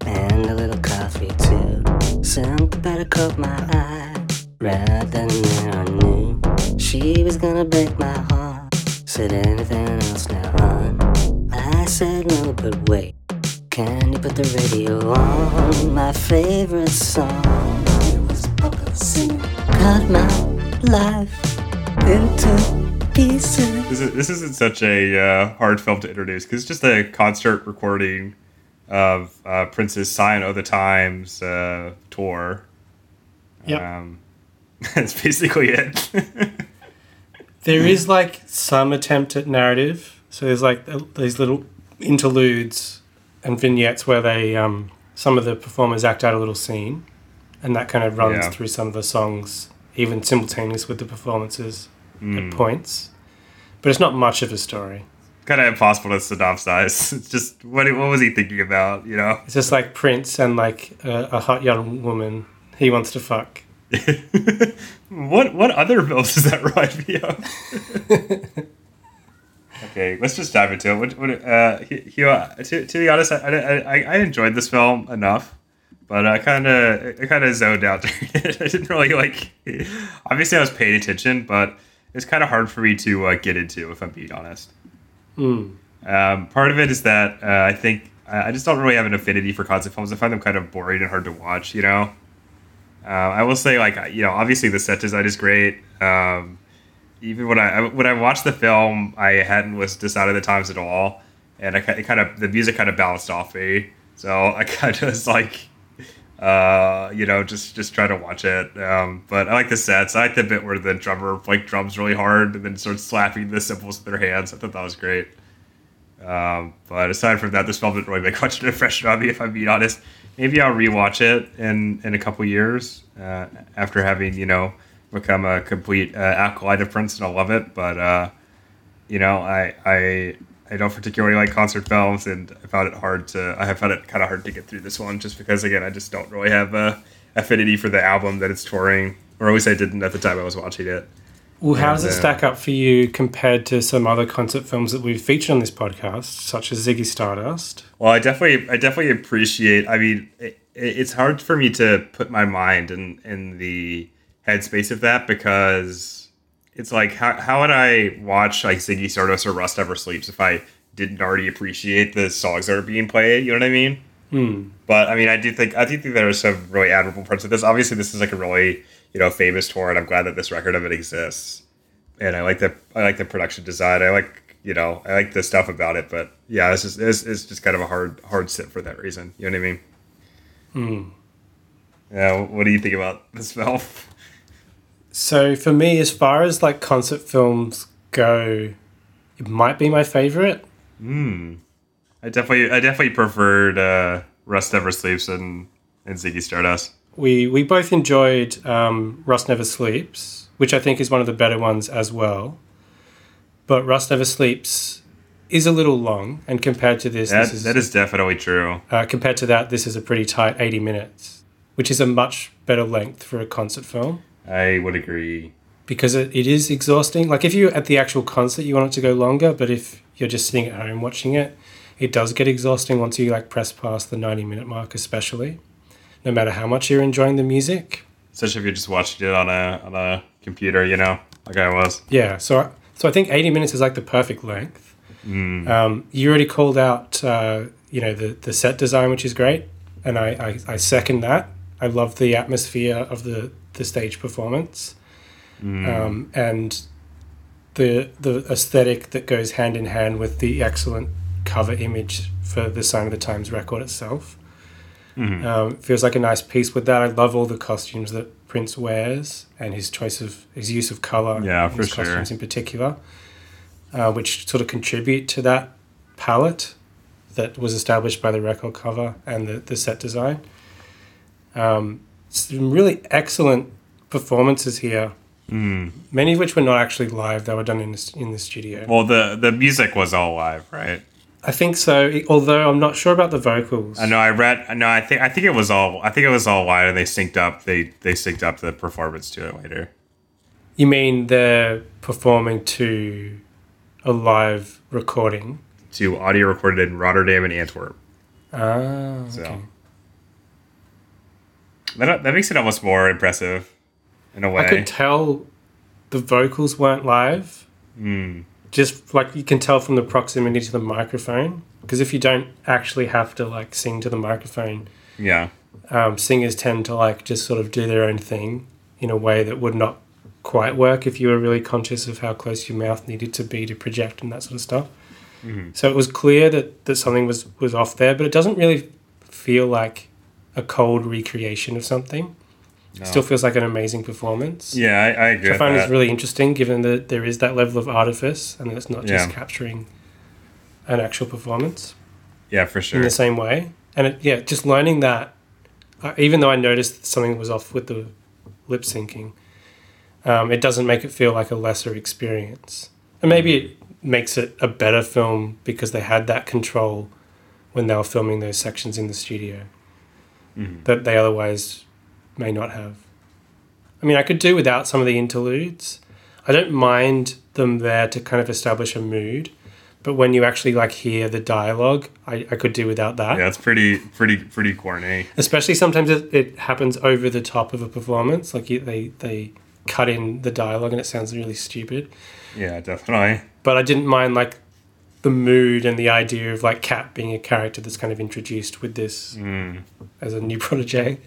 and a little coffee too. Something better caught my eye. rather there I knew she was gonna break my heart. Said anything else now on? I said no, but wait. Can you put the radio on? My favorite song. It was. Cut my life into pieces. This is this isn't such a uh, hard film to introduce because it's just a concert recording of uh, Prince's "Sign of the Times" uh, tour. Yep. Um, that's basically it. There is like some attempt at narrative. So there's like these little interludes and vignettes where they um, some of the performers act out a little scene, and that kind of runs Yeah. through some of the songs, even simultaneous with the performances Mm. at points. But it's not much of a story. kind of impossible to synopsize. It's just what what was he thinking about? You know. It's just like Prince and like a, a hot young woman he wants to fuck. what what other films does that remind me of? okay, let's just dive into it. What, what, uh, he, he, uh, to, to be honest, I, I, I enjoyed this film enough, but I kind of I kind of zoned out during it. I didn't really like. Obviously, I was paying attention, but it's kind of hard for me to uh, get into, if I'm being honest. Hmm. Um, part of it is that uh, I think I just don't really have an affinity for concept films. I find them kind of boring and hard to watch. You know, uh, I will say like you know obviously the set design is great. Um, even when I when I watched the film, I hadn't listened to Sign of the Times at all, and I it kind of the music kind of bounced off me. So I kind of was like, uh, you know, just just try to watch it. Um, but I like the sets. I like the bit where the drummer like drums really hard and then starts slapping the cymbals with their hands. I thought that was great. Um, but aside from that, this film didn't really make much of an impression on me, if I'm being honest. Maybe I'll rewatch it in, in a couple years uh, after having, you know, become a complete uh, acolyte of Prince and I'll love it. But, uh, you know, I, I, I don't particularly like concert films and I found it hard to, I have found it kind of hard to get through this one just because, again, I just don't really have a affinity for the album that it's touring, or at least I didn't at the time I was watching it. Well, how does it uh, stack up for you compared to some other concert films that we've featured on this podcast, such as Ziggy Stardust? Well, I definitely, I definitely appreciate. I mean, it, it's hard for me to put my mind in in the headspace of that because it's like, how how would I watch like Ziggy Stardust or Rust Never Sleeps if I didn't already appreciate the songs that are being played? You know what I mean? Hmm. But I mean, I do think I do think there are some really admirable parts of this. Obviously, this is like a really you know famous tour, and I'm glad that this record of it exists. And I like the I like the production design. I like you know I like the stuff about it. But yeah, it's just it's, it's just kind of a hard hard sit for that reason. You know what I mean? Hmm. Yeah. What do you think about this film? So for me, as far as like concert films go, it might be my favorite. Hmm. I definitely I definitely preferred uh, Rust Never Sleeps and and Ziggy Stardust. We we both enjoyed um, Rust Never Sleeps, which I think is one of the better ones as well. But Rust Never Sleeps is a little long, and compared to this, That this is, that is definitely true. uh, compared to that, this is a pretty tight eighty minutes, which is a much better length for a concert film. I would agree. because it, it is exhausting. Like if you're at the actual concert, you want it to go longer, but if you're just sitting at home watching it, it does get exhausting once you like press past the 90 minute mark, especially. No matter how much you're enjoying the music. Especially if you're just watching it on a on a computer, you know, like I was. Yeah, so so I think 80 minutes is like the perfect length. Um, you already called out, uh, you know, the, the set design, which is great, and I, I, I second that. I love the atmosphere of the, the stage performance, um, and the the aesthetic that goes hand in hand with the excellent cover image for the Sign of the Times record itself. Um, feels like a nice piece with that. I love all the costumes that Prince wears and his choice of his use of color. Yeah, his sure. costumes in particular, uh, which sort of contribute to that palette that was established by the record cover and the, the set design. Um, some really excellent performances here. Many of which were not actually live; they were done in the, in the studio. Well, the the music was all live, right? I think so. Although I'm not sure about the vocals. I know. I read. No. I think. I think it was all. I think it was all live, and they synced up. They they synced up the performance to it later. You mean they're performing to a live recording? To audio recorded in Rotterdam and Antwerp. Ah, So okay. That that makes it almost more impressive, in a way. I could tell the vocals weren't live. Hmm. Just like you can tell from the proximity to the microphone. Because if you don't actually have to like sing to the microphone, yeah. um, singers tend to like just sort of do their own thing in a way that would not quite work if you were really conscious of how close your mouth needed to be to project and that sort of stuff. So it was clear that, that something was, was off there, but it doesn't really feel like a cold recreation of something. It still feels like an amazing performance. Yeah, I, I agree. I find it's really interesting given that there is that level of artifice and it's not just Yeah. capturing an actual performance yeah, for sure. in the same way. And it, yeah, just learning that, uh, even though I noticed something was off with the lip syncing, um, it doesn't make it feel like a lesser experience. And maybe it makes it a better film because they had that control when they were filming those sections in the studio Mm-hmm. that they otherwise may not have. I mean, I could do without some of the interludes. I don't mind them there to kind of establish a mood, but when you actually like hear the dialogue, I, I could do without that. Yeah, it's pretty, pretty, pretty corny. Especially sometimes it, it happens over the top of a performance, like you, they they cut in the dialogue and it sounds really stupid. Yeah, definitely. But I didn't mind like the mood and the idea of like Cat being a character that's kind of introduced with this as a new protege.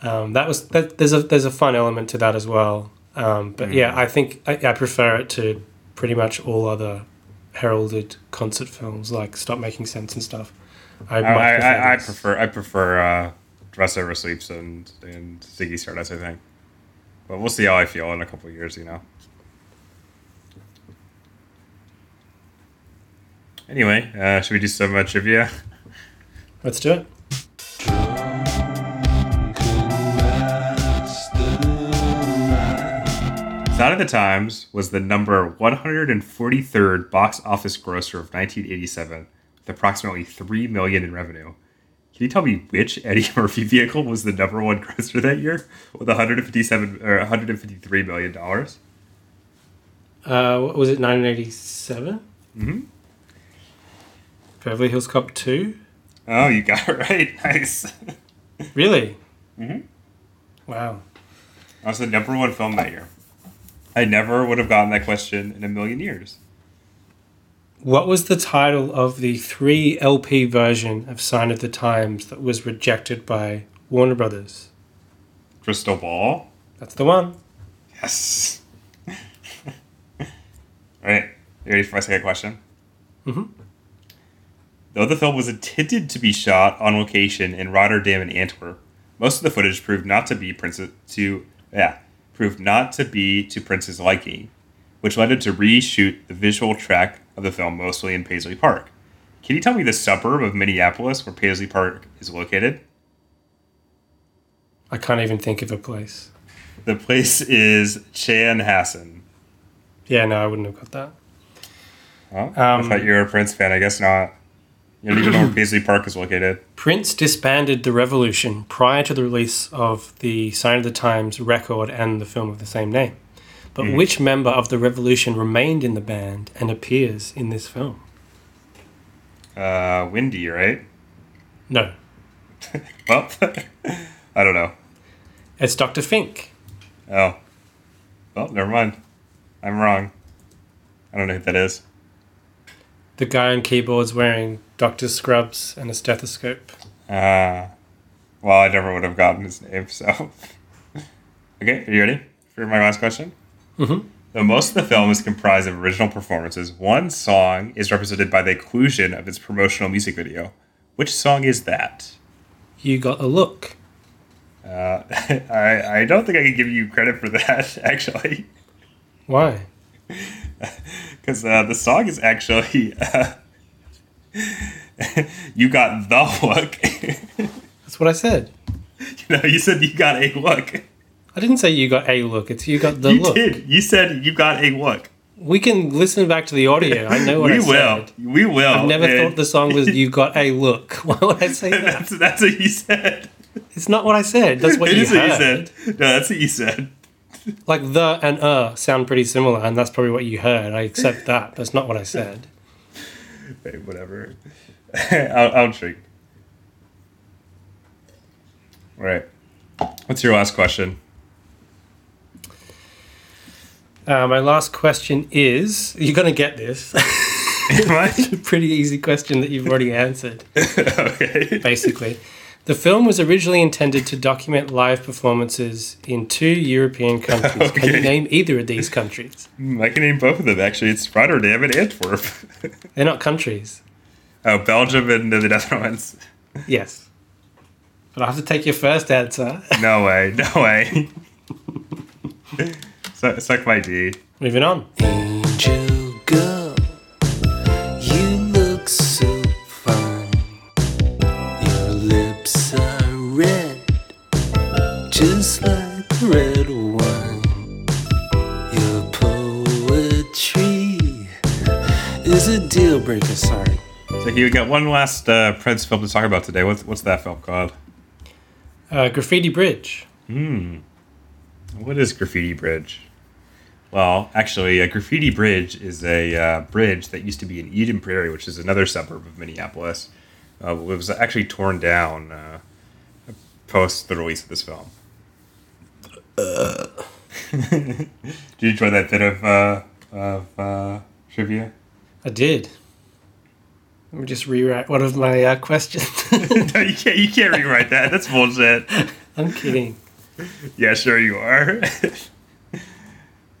Um, that was that. There's a there's a fun element to that as well. Um, but yeah, I think I, I prefer it to pretty much all other heralded concert films like Stop Making Sense and stuff. I, I, I, I, prefer I prefer uh, Dress Over Sleeps and and Ziggy Stardust. I think, but we'll see how I feel in a couple of years. You know. Anyway, uh, should we do some uh, trivia? Let's do it. Sign of the Times was the number 143rd box office grosser of 1987, with approximately three million in revenue. Can you tell me which Eddie Murphy vehicle was the number one grosser that year, with 157 or 153 million dollars? Uh, was it 1987? Mm-hmm. Beverly Hills Cop 2? Oh, you got it right. Nice. Really? Mm-hmm. Wow. That was the number one film that year. I never would have gotten that question in a million years. What was the title of the 3 LP version of Sign of the Times that was rejected by Warner Brothers? Crystal Ball. That's the one. Yes. All right. You ready for my second question? Mhm. Though the film was intended to be shot on location in Rotterdam and Antwerp, most of the footage proved not to be Prince's to yeah proved not to be to Prince's liking, which led him to reshoot the visual track of the film mostly in Paisley Park. Can you tell me the suburb of Minneapolis where Paisley Park is located? I can't even think of a place. The place is Chanhassen. Yeah, no, I wouldn't have got that. I Um, thought you were a Prince fan. I guess not. You don't even know where Paisley Park is located. Prince disbanded the Revolution prior to the release of the Sign of the Times record and the film of the same name. But which member of the Revolution remained in the band and appears in this film? Uh, Wendy, right? No, Well, I don't know. it's Dr. Fink. Oh. Well, never mind. I'm wrong. I don't know who that is. The guy on keyboards wearing doctor's scrubs and a stethoscope. Uh, well, I never would have gotten his name, so. okay, are you ready for my last question? Mhm. Though most of the film is comprised of original performances, one song is represented by the inclusion of its promotional music video. Which song is that? You got a look. Uh, I, I don't think I can give you credit for that, actually. Why? Because uh, the song is actually. Uh, you got the look. That's what I said. you know, you said you got a look. I didn't say you got a look. It's you got the you look. did. You said you got a look. We can listen back to the audio. I know what we I will. said. We will. I've never and thought the song was "You Got a Look." Why would I say that? that's that's what you said. It's not what I said. That's what you what you said. No, that's what you said. Like the and uh sound pretty similar, and that's probably what you heard. I accept that. That's not what I said. Whatever. I'll, I'll drink. All right. What's your last question? Uh, my last question is: You're gonna get this. Am I? pretty easy question that you've already answered. okay. Basically, the film was originally intended to document live performances in two European countries. Can you name either of these countries? Hmm, I can name both of them. Actually, it's Rotterdam and Antwerp. They're not countries. oh, Belgium and the Netherlands. Yes. But I have to take your first answer. No way. No way. Suck, suck my D. Moving on. Angel a deal breaker, sorry. So you got one last uh, Prince film to talk about today. What's what's that film called? Uh, Graffiti Bridge. Hmm. What is Graffiti Bridge? Well, actually, a Graffiti Bridge is a uh, bridge that used to be in Eden Prairie, which is another suburb of Minneapolis. Uh, it was actually torn down uh, post the release of this film. Did you enjoy that bit of uh, of uh, trivia? I did. Let me just rewrite one of my uh, questions. no, you can't. You can't rewrite that. That's bullshit. I'm kidding. Yeah, sure you are.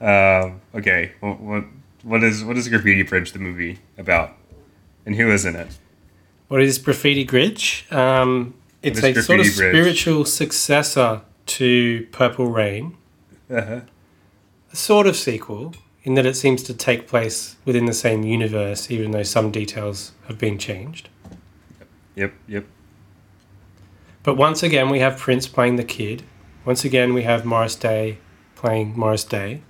um, okay, what, what what is what is Graffiti Bridge the movie about, and who is in it? What is Graffiti Bridge? Um, it's a sort of Bridge? spiritual successor to Purple Rain, Uh-huh. a sort of sequel in that it seems to take place within the same universe, even though some details have been changed. Yep, yep. But once again, we have Prince playing the kid. Once again, we have Morris Day playing Morris Day.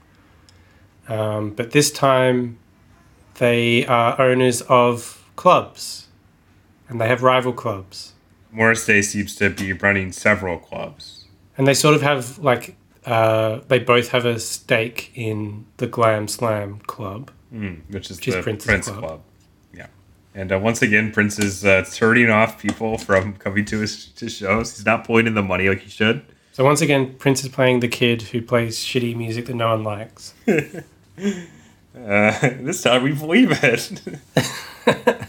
Um, but this time, they are owners of clubs, and they have rival clubs. Morris Day seems to be running several clubs. And they sort of have like uh, they both have a stake in the Glam Slam Club. Mm, which is Which is Prince's Prince club. Club. Yeah. And uh, once again, Prince is uh, turning off people from coming to his, his shows. He's not pulling in the money like he should. So once again, Prince is playing the kid who plays shitty music that no one likes. Uh, this time we believe it.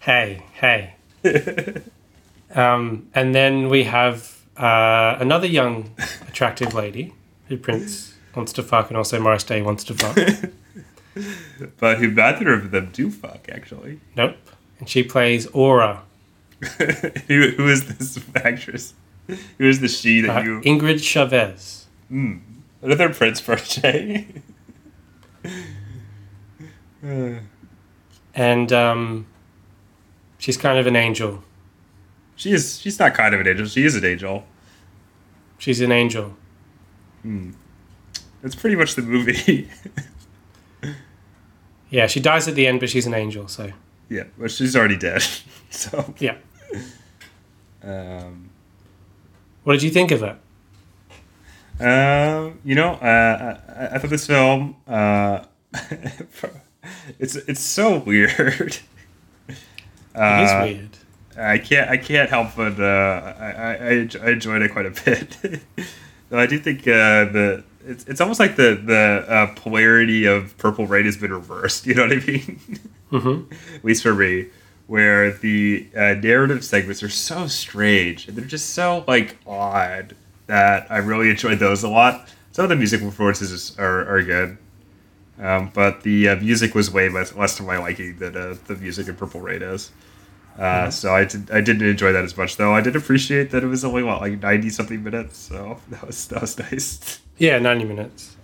hey, hey. um, and then we have uh, another young, attractive lady who Prince wants to fuck, and also Morris Day wants to fuck. but who neither of them do fuck, actually. nope. And she plays Aura, who, who is this actress? Who is the she that uh, you. Ingrid Chavez. Another Prince birthday. And um, she's kind of an angel. She is. She's not kind of an angel. She is an angel. She's an angel. Hmm. That's pretty much the movie. Yeah, she dies at the end, but she's an angel, so. yeah, but she's already dead. So, Yeah. um, What did you think of it? Um, you know, uh, I, I thought this film, uh, it's it's so weird. It Uh, is weird. I can't I can't help but uh, I, I I enjoyed it quite a bit. Though I do think uh, the it's it's almost like the the uh, polarity of Purple Rain has been reversed. You know what I mean? Mm-hmm. At least for me, where the uh, narrative segments are so strange and they're just so like odd that I really enjoyed those a lot. Some of the music performances are, are good. Um, but the uh, music was way less, less to my liking than uh, the music in Purple Rain is. Uh, So I did I didn't enjoy that as much though. I did appreciate that it was only what like ninety something minutes, so that was that was nice. Yeah, 90 minutes.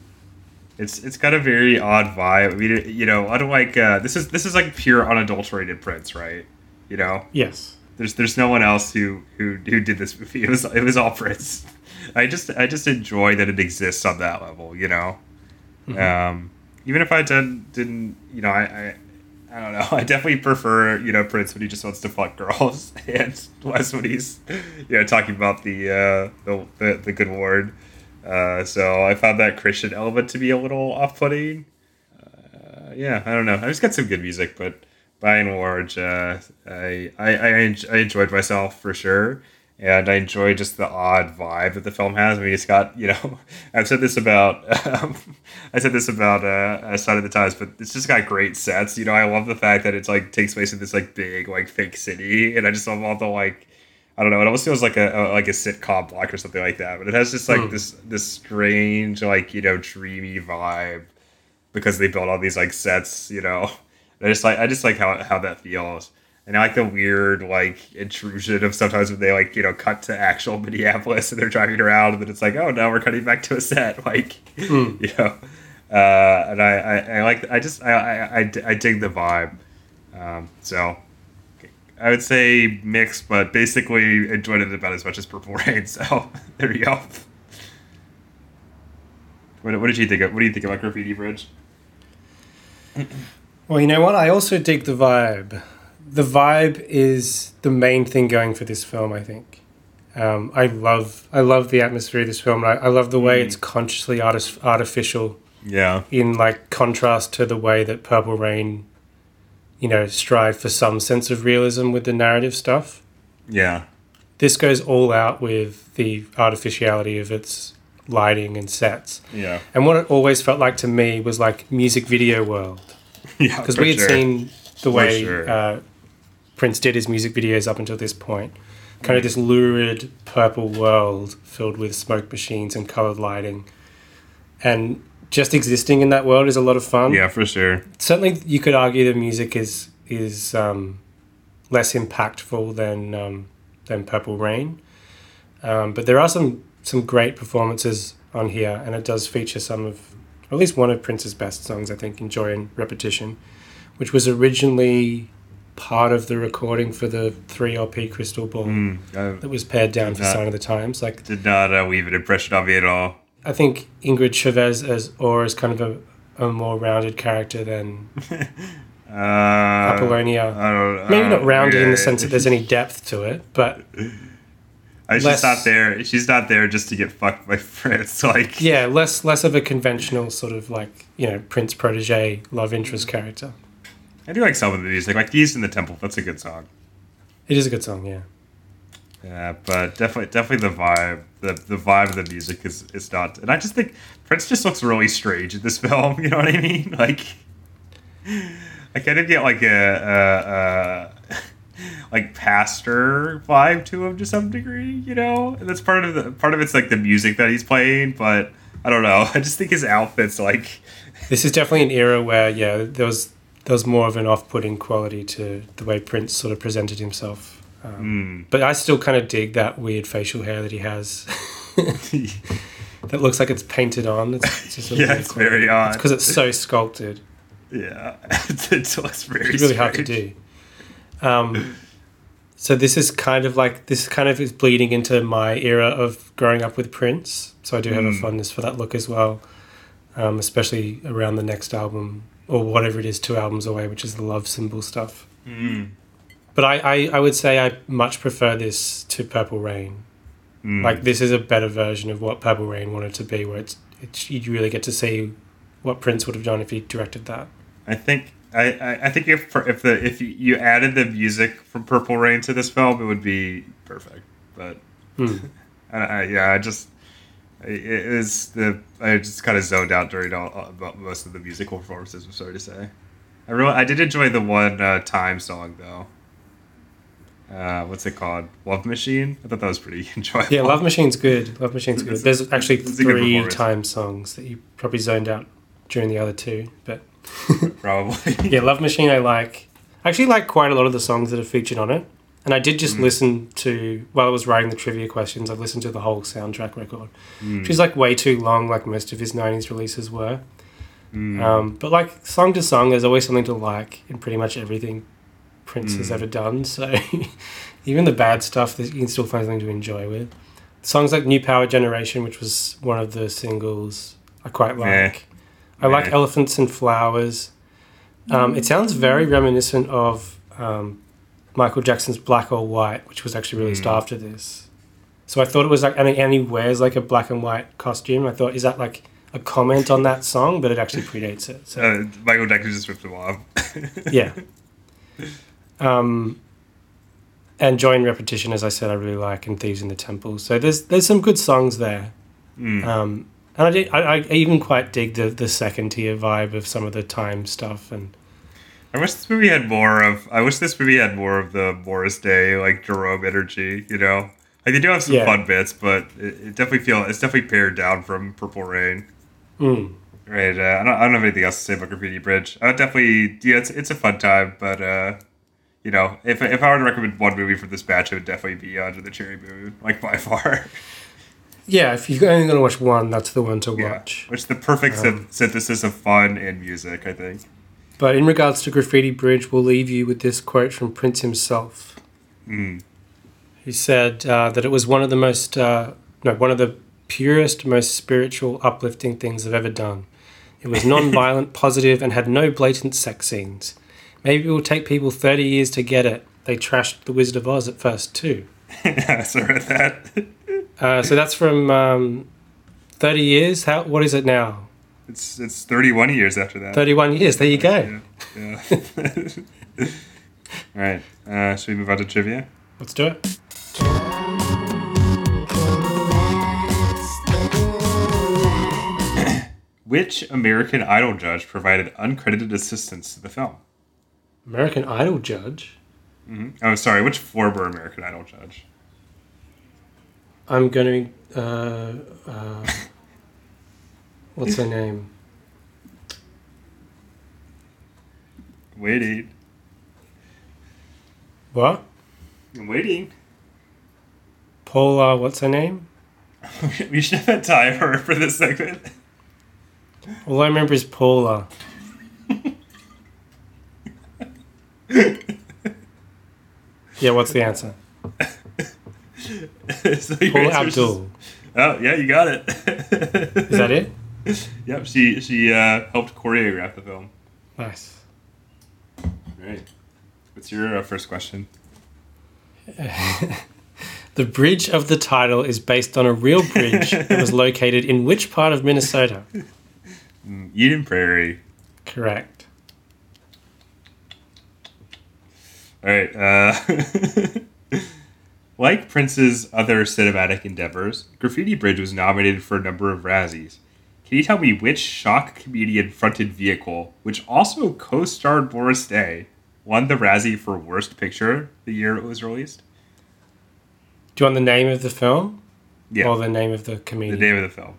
It's it's got a very odd vibe. I mean, you know, unlike uh, this is this is like pure unadulterated Prince, right? You know, Yes. there's there's no one else who who who did this movie. It was it was all Prince. I just I just enjoy that it exists on that level. You know, um, even if I didn't didn't you know I. I I don't know. I definitely prefer, you know, Prince when he just wants to fuck girls, and less when he's, you know, talking about the uh, the, the the good Lord. Uh, so I found that Christian element to be a little off-putting. Uh, yeah, I don't know. I just got some good music, but by and large, uh, I, I I enjoyed myself for sure, and I enjoy just the odd vibe that the film has. I mean, it's got you know, I've said this about um, I said this about uh, Sign of the Times, but it's just got great sets. You know, I love the fact that it's like takes place in this like big like fake city, and I just love all the like. I don't know. It almost feels like a, a like a sitcom block or something like that. But it has just like Hmm. this this strange like you know dreamy vibe because they built all these like sets. You know, And I just like I just like how how that feels. And I like the weird like intrusion of sometimes when they like you know cut to actual Minneapolis and they're driving around and then it's like oh now we're cutting back to a set like Hmm. you know. Uh, and I, I, I like I just I, I, I, I dig the vibe. Um, so I would say mixed, but basically enjoyed it about as much as Purple Rain. So there you go. What, what did you think? Of, what do you think about Graffiti Bridge? Well, you know what? I also dig the vibe. The vibe is the main thing going for this film. I think. Um, I love I love the atmosphere of this film. I, I love the way Mm. it's consciously artis- artificial Yeah, in like contrast to the way that Purple Rain, you know, strive for some sense of realism with the narrative stuff. yeah, This goes all out with the artificiality of its lighting and sets. yeah, And what it always felt like to me was like music video world. yeah. because we had sure. seen the way sure. uh, Prince did his music videos up until this point. Kind of this lurid purple world filled with smoke machines and colored lighting. And just existing in that world is a lot of fun. Yeah, for sure. Certainly, you could argue the music is is um, less impactful than um, than Purple Rain. Um, but there are some some great performances on here, and it does feature some of, at least one of Prince's best songs, I think, "Joy in Repetition," which was originally part of the recording for the three LP Crystal Ball Mm, I that was pared down for Yeah. Sign of the Times. Like, did not uh, leave an impression on me at all. I think Ingrid Chavez as Aura is kind of a, a more rounded character than Uh, Apollonia. I don't, Maybe uh, not rounded in the sense that there's any depth to it, but Uh, she's less- not there. She's not there just to get fucked by Fritz. Like, yeah, less less of a conventional sort of like you know Prince protege love interest character. I do like some of the music, like "Thieves in the Temple." That's a good song. It is a good song, yeah. Yeah, but definitely, definitely the vibe, the the vibe of the music is is not. And I just think Prince just looks really strange in this film. You know what I mean? Like, I kind of get like a, a, a like pastor vibe to him to some degree. You know, and that's part of the part of it's like the music that he's playing. But I don't know. I just think his outfits like. This is definitely an era where yeah there was there was more of an off-putting quality to the way Prince sort of presented himself. Um, Mm. But I still kind of dig that weird facial hair that he has. that looks like it's painted on. It's, it's yeah, it's quality. very odd. because it's so sculpted. yeah, it looks very. It's really hard to do. Um, so this is kind of like this kind of is bleeding into my era of growing up with Prince. So I do have a Mm. fondness for that look as well, um, especially around the next album or whatever it is, two albums away, which is the love symbol stuff. Mm. But I, I, I would say I much prefer this to Purple Rain. Mm. Like this is a better version of what Purple Rain wanted to be, where it's, it's you really get to see what Prince would have done if he directed that. I think I, I, think if if the if you- you added the music from Purple Rain to this film, it would be perfect. But Hmm. I, I, yeah, I just it is the I just kind of zoned out during all most of the musical performances. I'm sorry to say. I really I did enjoy the one uh, time song though. Uh, what's it called? Love Machine. I thought that was pretty enjoyable. Yeah, Love Machine's good. Love Machine's good. There's actually it's a good three time songs that you probably zoned out during the other two. But probably. yeah, Love Machine I like. I actually like quite a lot of the songs that are featured on it. And I did just Mm. listen to while I was writing the trivia questions. I've listened to the whole soundtrack record, Mm. which is like way too long, like most of his '90s releases were. Mm. Um, but like song to song, there's always something to like in pretty much everything Prince has Mm. ever done. So even the bad stuff, you can still find something to enjoy with. Songs like "New Power Generation," which was one of the singles, I quite like. Yeah. I like "Elephants and Flowers." Um, it sounds very reminiscent of um, Michael Jackson's "Black or White," which was actually released Mm. after this. So I thought it was like, and he, and he wears like a black and white costume. I thought, is that like a comment on that song? But it actually predates it. So Uh, Michael Jackson just ripped him off. yeah. Um, and Joy in Repetition, as I said, I really like, and Thieves in the Temple. So there's there's some good songs there. Mm. Um, and I, did, I, I even quite dig the, the second tier vibe of some of the time stuff. And I wish this movie had more of. I wish this movie had more of the Morris Day, like Jerome energy. You know, like they do have some Yeah. fun bits, but it, it definitely feel it's definitely pared down from Purple Rain. mm, Right. Uh, I don't. I don't have anything else to say about Graffiti Bridge. I would definitely. Yeah, it's it's a fun time, but uh, you know, if if I were to recommend one movie for this batch, it would definitely be Under the Cherry Moon, like by far. yeah, if you're only going to watch one, that's the one to yeah. watch. Which is the perfect Um, synthesis of fun and music, I think. But in regards to Graffiti Bridge, we'll leave you with this quote from Prince himself. Mm. He said uh, that it was one of the most, uh, no, one of the purest, most spiritual, uplifting things I've ever done. It was non-violent, positive, and had no blatant sex scenes. Maybe it will take people 30 years to get it. They trashed The Wizard of Oz at first, too. so read that. Uh, so that's from um, 30 years. How? What is it now? It's it's 31 years after that. 31 years. There you go. Yeah. yeah. All right. Uh, should we move on to trivia? Let's do it. Which American Idol judge provided uncredited assistance to the film? American Idol judge. hmm Oh, sorry. Which former American Idol judge? I'm going to. Uh, uh, what's her name? Waiting. What? I'm waiting. Paula. What's her name? we should have had time for, for this segment. All I remember is Paula. yeah, what's the answer? so Paula Abdul. Oh, yeah, you got it. Is that it? Yep, she she uh, helped choreograph the film. Nice. Right. What's your uh, first question? The bridge of the title is based on a real bridge that was located in which part of Minnesota? Mm, Eden Prairie. Correct. All right. Uh, like Prince's other cinematic endeavors, Graffiti Bridge was nominated for a number of Razzies. Can you tell me which shock comedian fronted vehicle, which also co starred Morris Day, won the Razzie for Worst Picture the year it was released? Do you want the name of the film Yeah. or the name of the comedian? the name of the film.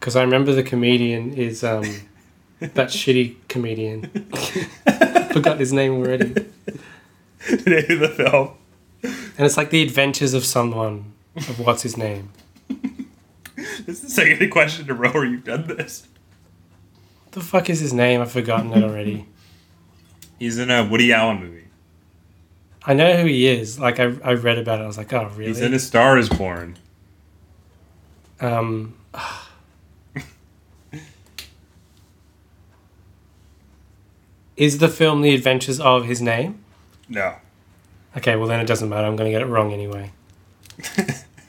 Because I remember the comedian is um, that shitty comedian. Forgot his name already. the name of the film. And it's like the adventures of someone of what's his name. This is the second question in a row where you've done this. What the fuck is his name? I've forgotten it already. He's in a Woody Allen movie. I know who he is. Like I, I read about it. I was like, oh really? He's in A Star Is Born. um, is the film The Adventures of his name? No. Okay, well then it doesn't matter. I'm going to get it wrong anyway.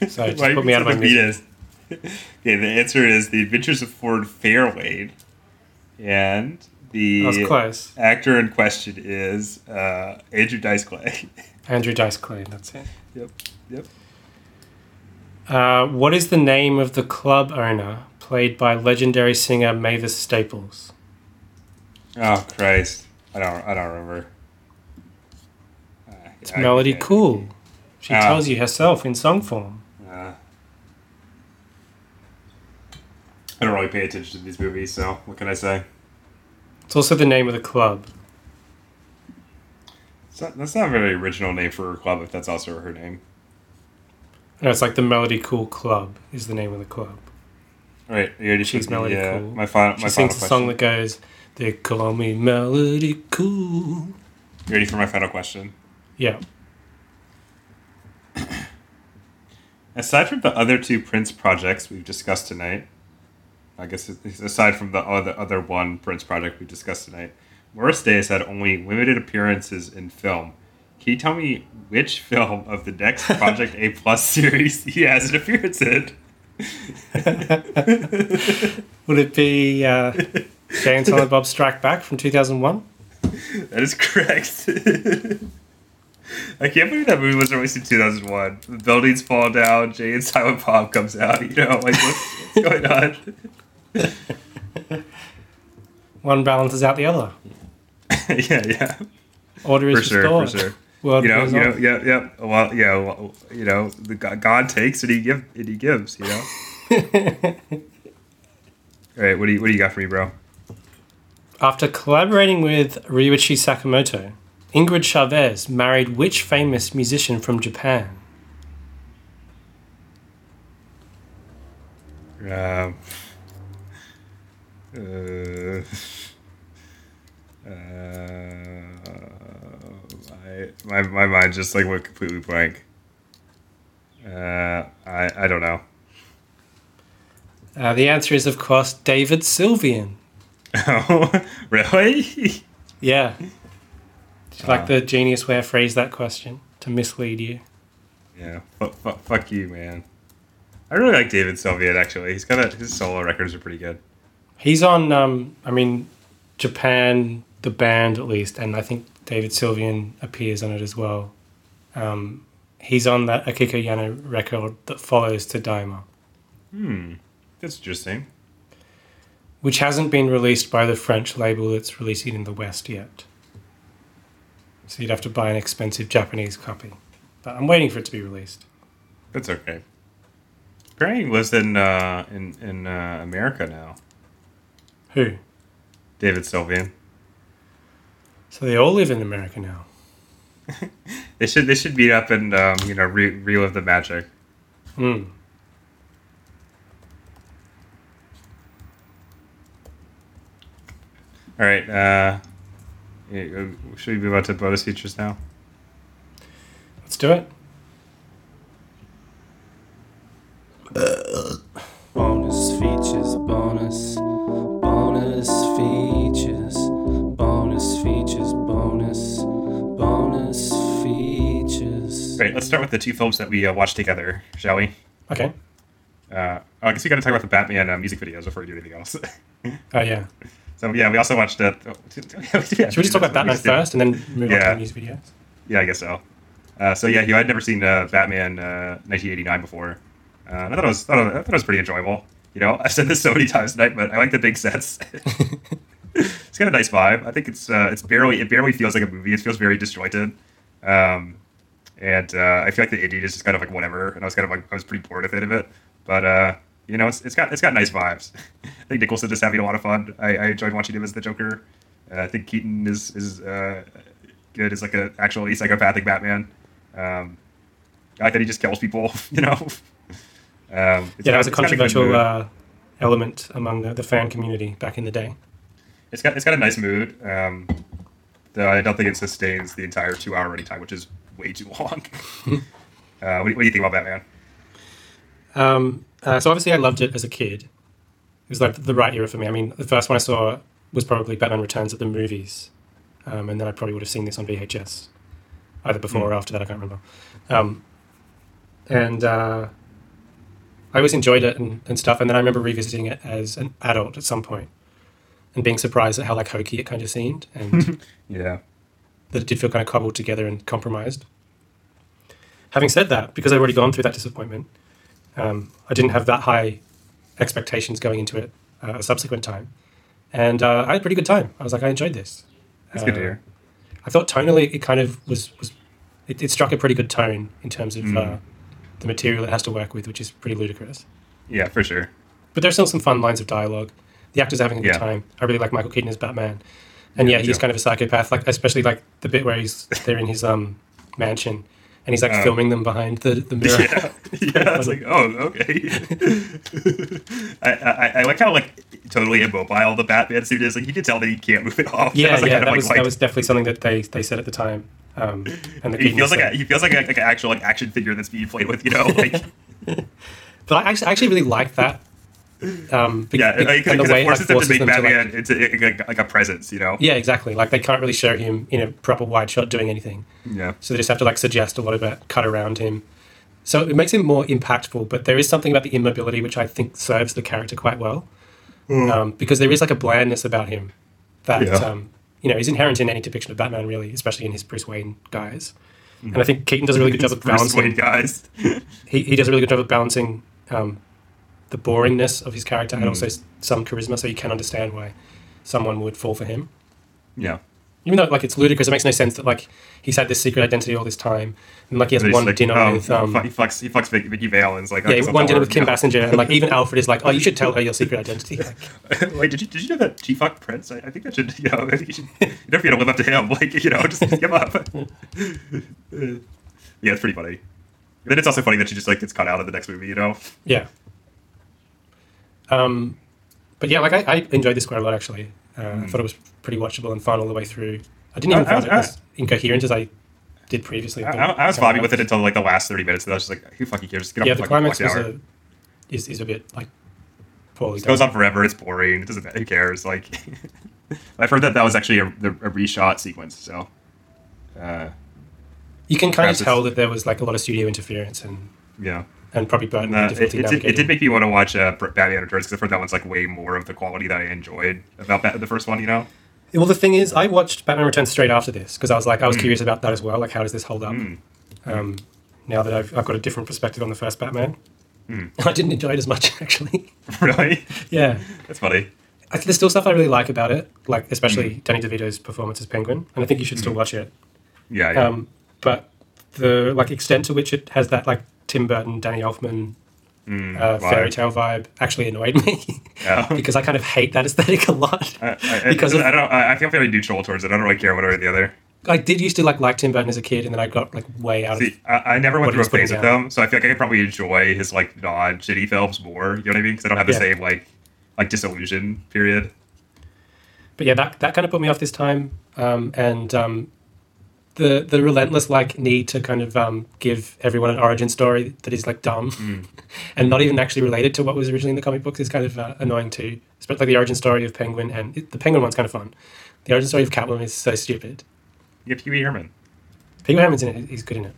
So just put me out of my misery. okay, the answer is The Adventures of Ford Fairlane. And the That was close. actor in question is uh, Andrew Dice Clay. Andrew Dice Clay. That's it. yep. Yep. Uh, what is the name of the club owner played by legendary singer Mavis Staples? Oh Christ. I don't I don't remember. Uh, It's I- Melody yeah. Cool. She tells you herself in song form. Uh, I don't really pay attention to these movies, so what can I say? It's also the name of the club. Not, that's not a very original name for her club if that's also her name. No, it's like the Melody Cool Club is the name of the club. All right, you ready She's for the, Melody uh, Cool. my final She my final sings a song that goes, "They call me Melody Cool." You ready for my final question? Yeah. Aside from the other two Prince projects we've discussed tonight, I guess aside from the other other one Prince project we discussed tonight, Morris Day has had only limited appearances in film. Can you tell me which film of the next Project A Plus series he has an appearance in? Would it be uh, Jay and Silent Bob Strike Back from 2001? That is correct. I can't believe that movie was released in 2001. The buildings fall down, Jay and Silent Bob comes out, you know, like what's, what's going on? One balances out the other. yeah, yeah. Order is For sure, restored. for sure. World you know, you know, yeah, yeah. Well, yeah, well, you know, the God, takes and he give and he gives. You know. All right, what do you what do you got for me, bro? After collaborating with Ryuichi Sakamoto, Ingrid Chavez married which famous musician from Japan? Um, uh, uh, I, my my mind just like went completely blank. Uh, I I don't know. Uh, the answer is, of course, David Sylvian. Oh, really? Yeah. Did you Ah. like the genius way I phrased that question to mislead you? Yeah, fuck, fuck, fuck you, man. I really like David Sylvian. Actually, he's got a, his solo records are pretty good. He's on, um, I mean, Japan, the band at least, and I think David Sylvian appears on it as well. Um, he's on that Akiko Yano record that follows Tadaima, Hmm, that's interesting. which hasn't been released by the French label that's releasing in the West yet. So you'd have to buy an expensive Japanese copy. But I'm waiting for it to be released. That's okay. He lives in uh, in in uh, America now. Who? David Sylvian. So they all live in America now. They should they should meet up and um, you know re- relive the magic. Hmm. All right. Uh, uh, should we move on to bonus features now? Let's do it. Bonus features. Great. Let's start with the two films that we uh, watched together, shall we? Okay. Uh, oh, I guess we got to talk about the Batman uh, music videos before we do anything else. Oh, yeah. so yeah, we also watched that. Oh, yeah, Should we just talk about Batman first and then move on to the music videos? Yeah, I guess so. Uh, so yeah, you had never seen uh, Batman uh, 1989 before. Uh, and I thought it was thought it, I thought it was pretty enjoyable. You know, I've said this so many times tonight, but I like the big sets. it's got a nice vibe. I think it's uh, it's barely it barely feels like a movie. It feels very disjointed. Um, and uh, I feel like the indie is just kind of like whatever. And I was kind of like I was pretty bored at the end of it. But uh, you know, it's, it's got it's got nice vibes. I think Nicholson is having a lot of fun. I, I enjoyed watching him as the Joker. Uh, I think Keaton is is uh, good as like a actually psychopathic Batman. Um, I like that he just kills people. You know. Um, it's Yeah, that was a it's got good controversial uh, element among the, the fan community back in the day. It's got it's got a nice mood. Um, though I don't think it sustains the entire two hour running time, which is way too long. uh, what, do you, what do you think about Batman? Um, uh, so obviously, I loved it as a kid. It was like the right era for me. I mean, the first one I saw was probably Batman Returns at the movies, um, and then I probably would have seen this on VHS. either before or after that. I can't remember. Um, and uh, I always enjoyed it and, and stuff. And then I remember revisiting it as an adult at some point and being surprised at how like hokey it kind of seemed and Yeah. That it did feel kind of cobbled together and compromised. Having said that, because I'd already gone through that disappointment, um, I didn't have that high expectations going into it uh, a subsequent time. And uh, I had a pretty good time. I was like, I enjoyed this. That's good to Uh, hear. I thought tonally it kind of was was it, it struck a pretty good tone in terms of uh, the material it has to work with, which is pretty ludicrous. Yeah, for sure. But there's still some fun lines of dialogue. The actor's having a good Yeah. time. I really like Michael Keaton as Batman, and Yeah, yeah, he's kind of a psychopath. Like especially like the bit where he's they're in his um mansion and he's like Oh. filming them behind the the mirror. Yeah, yeah. I was like, oh, okay. I, I, I like how like totally immobile the Batman suit is. Like you can tell that he can't move it off. Yeah, was, like, yeah, kind of, that like, was that was definitely something that they they said at the time. Um, and the He feels like a, he feels like a, like an actual like action figure that's being played with. You know, like But I actually, I actually really like that. Um, be- yeah, because and the way it, like, forces him to make them to, like- Batman into like, like a presence. You know. Yeah, exactly. Like they can't really show him in a proper wide shot doing anything. Yeah. So they just have to like suggest a lot of cut around him. So it makes him more impactful, but there is something about the immobility which I think serves the character quite well. Um, because there is like a blandness about him that Yeah. um, you know is inherent in any depiction of Batman, really, especially in his Bruce Wayne guise. And I think Keaton does a really good job of balancing. Bruce Wayne balancing. guise. He, he does a really good job of balancing um, the boringness of his character Hmm. and also some charisma, so you can understand why someone would fall for him. yeah. even though like it's ludicrous, it makes no sense that like he's had this secret identity all this time, and like he has And one like, dinner oh, with um, he fucks he fucks Vic- Vicki Vale and like, yeah, oh, one dinner with Kim. Basinger, and like even Alfred is like, oh, you should tell her your secret identity. Like, Wait, did you did you know that she fucked Prince? I, I think that should you know I think you should you don't to live up to him. Like you know just, just give up. yeah, it's pretty funny. Then it's also funny that she just like gets cut out of the next movie. You know. yeah. Um, but yeah, like I, I enjoyed this quite a lot actually. Uh, I thought it was pretty watchable and fun all the way through. I didn't even Hmm. I- I find was- it as incoherent as I did previously. I, I, I was vibing with it until like the last thirty minutes. And I was just like, who fucking cares? Just get Yeah, the the climax hour. a, is is a bit like poorly It goes on forever. It's boring. It doesn't. Matter, who cares? Like, I've heard that that was actually a, a reshot sequence. So, uh, You can kind of tell that there was like a lot of studio interference and yeah. And probably And, uh, it, difficulty it, did, it did make me want to watch uh, Batman Returns because I've heard that one's like way more of the quality that I enjoyed about that, the first one. You know. Well, the thing is, I watched Batman Returns straight after this because I was like, Hmm. I was curious about that as well. Like, how does this hold up? Um, now that I've, I've got a different perspective on the first Batman, Hmm. I didn't enjoy it as much actually. really? yeah, That's funny. I, there's still stuff I really like about it, like especially Hmm. Danny DeVito's performance as Penguin, and I think you should still watch it. Yeah. yeah. Um, but the like extent to which it has that like Tim Burton, Danny Elfman Mm, uh, fairy tale vibe actually annoyed me Yeah. because I kind of hate that aesthetic a lot. I, I, because I, of- I don't. I, feel very neutral towards it. I don't really care one way or the other. I did used to like like Tim Burton as a kid, and then I got like way out of See, I, I never went through a phase with them, so I feel like I could probably enjoy his like non-shitty films more. You know what I mean? Because I don't have the Yeah. same like like disillusion period. but yeah, that that kind of put me off this time. Um, and um, the the relentless like need to kind of um, give everyone an origin story that is like dumb Mm. and not even actually related to what was originally in the comic books is kind of uh, annoying too. Especially like the origin story of Penguin and it, the Penguin one's kind of fun. The origin story of Catwoman is so stupid. You have Pee Wee Herman. Pee Wee Herman's in it. He's good in it.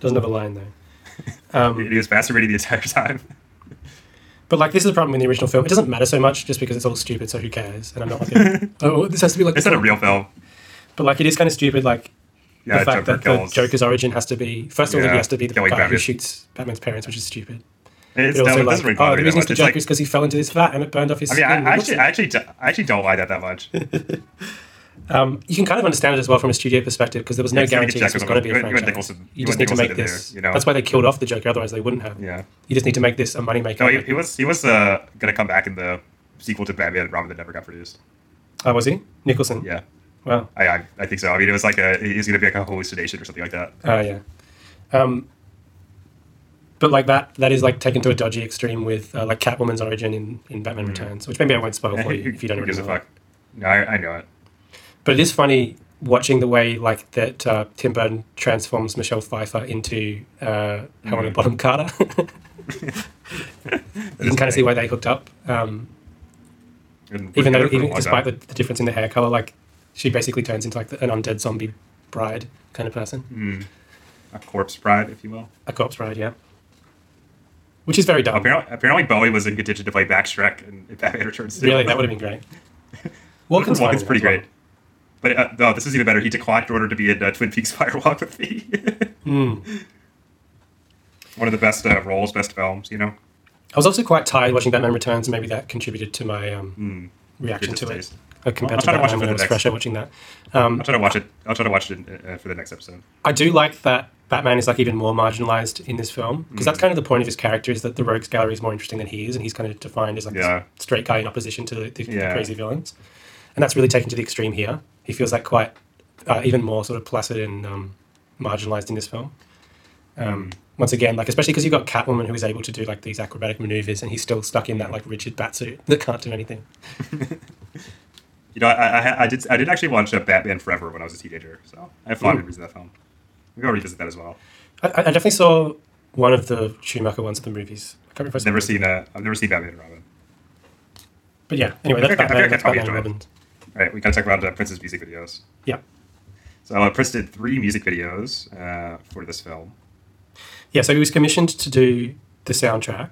Doesn't have a line though. Um, He was masturbating the entire time. But like this is the problem in the original film. It doesn't matter so much just because it's all stupid. So who cares? And I'm not like, a, oh, this has to be like. It's not a real film. But like it is kind of stupid. Like Yeah, the fact Joker that the. Joker's origin has to be first of all, Yeah, he has to be the killing guy who shoots Batman's parents, which is stupid. It's, But no, also it like, oh, the reason he's the Joker like, is because he fell into this vat and it burned off his I mean, I, skin. I It actually, I actually, I actually don't like that that much. um, you can kind of understand it as well from a studio perspective because there was no Yeah, guarantee this was going to be a franchise. You you just need to make this. there, you know? That's why they killed off the Joker. Otherwise, they wouldn't have. Yeah. You just need to make this a moneymaker. No, he, he was he was uh, gonna come back in the sequel to Batman Robin that never got produced. oh, was he Nicholson? Yeah, Wow. I, I I think so. I mean, it was like a he was gonna be like a hallucination or something like that. Oh yeah. Um, but like that, that is like taken to a dodgy extreme with uh, like Catwoman's origin in, in Batman Returns, which maybe I won't spoil for you if you don't Mm. Who gives a know. fuck? No, I, I know it. But it is funny watching the way like that uh, Tim Burton transforms Michelle Pfeiffer into uh, Helena Mm. Bonham Carter. you can kind of see why they hooked up, um, even though we're together for a even despite the, the difference in the hair color, like she basically turns into like the, an undead zombie bride kind of person, Mm. A corpse bride, if you will. a corpse bride, yeah. Which is very dumb. Apparently, apparently Bowie was in contention to play Max Shreck in, in Batman Returns. too. Really, that would have been great. Walken's, fine Walken's pretty that as great. But uh, no, this is even better. He declined in order to be in uh, Twin Peaks Firewalk with me. Mm. One of the best uh, roles, best films, you know? I was also quite tired watching Batman Returns, and maybe that contributed to my um, Mm. Reaction to it I'll try to watch Batman it for the next- fresher watching that. Um, I'll try to watch it. I'll try to watch it uh, for the next episode. I do like that Batman is like even more marginalized in this film because Mm. that's kind of the point of his character is that the rogues gallery is more interesting than he is, and he's kind of defined as like Yeah. this straight guy in opposition to the, the, the crazy villains, and that's really taken to the extreme here. He feels like quite uh, even more sort of placid and um, marginalized in this film. Um, Mm. Once again, like especially because you've got Catwoman who is able to do like these acrobatic maneuvers, and he's still stuck in that like rigid batsuit that can't do anything. You know, I, I, I did I did actually watch uh, Batman Forever when I was a teenager, so I have fond memories of that film. Maybe I'll revisit that as well. I, I definitely saw one of the Schumacher ones of the movies. I can't remember if I I've saw never seen uh, I've never seen Batman and Robin. But yeah, anyway, that's I feel like I- I Batman, I that's probably Batman Robin. All right, we gotta talk about uh, Prince's music videos. Yeah. So uh, Prince did three music videos uh, for this film. Yeah, so he was commissioned to do the soundtrack.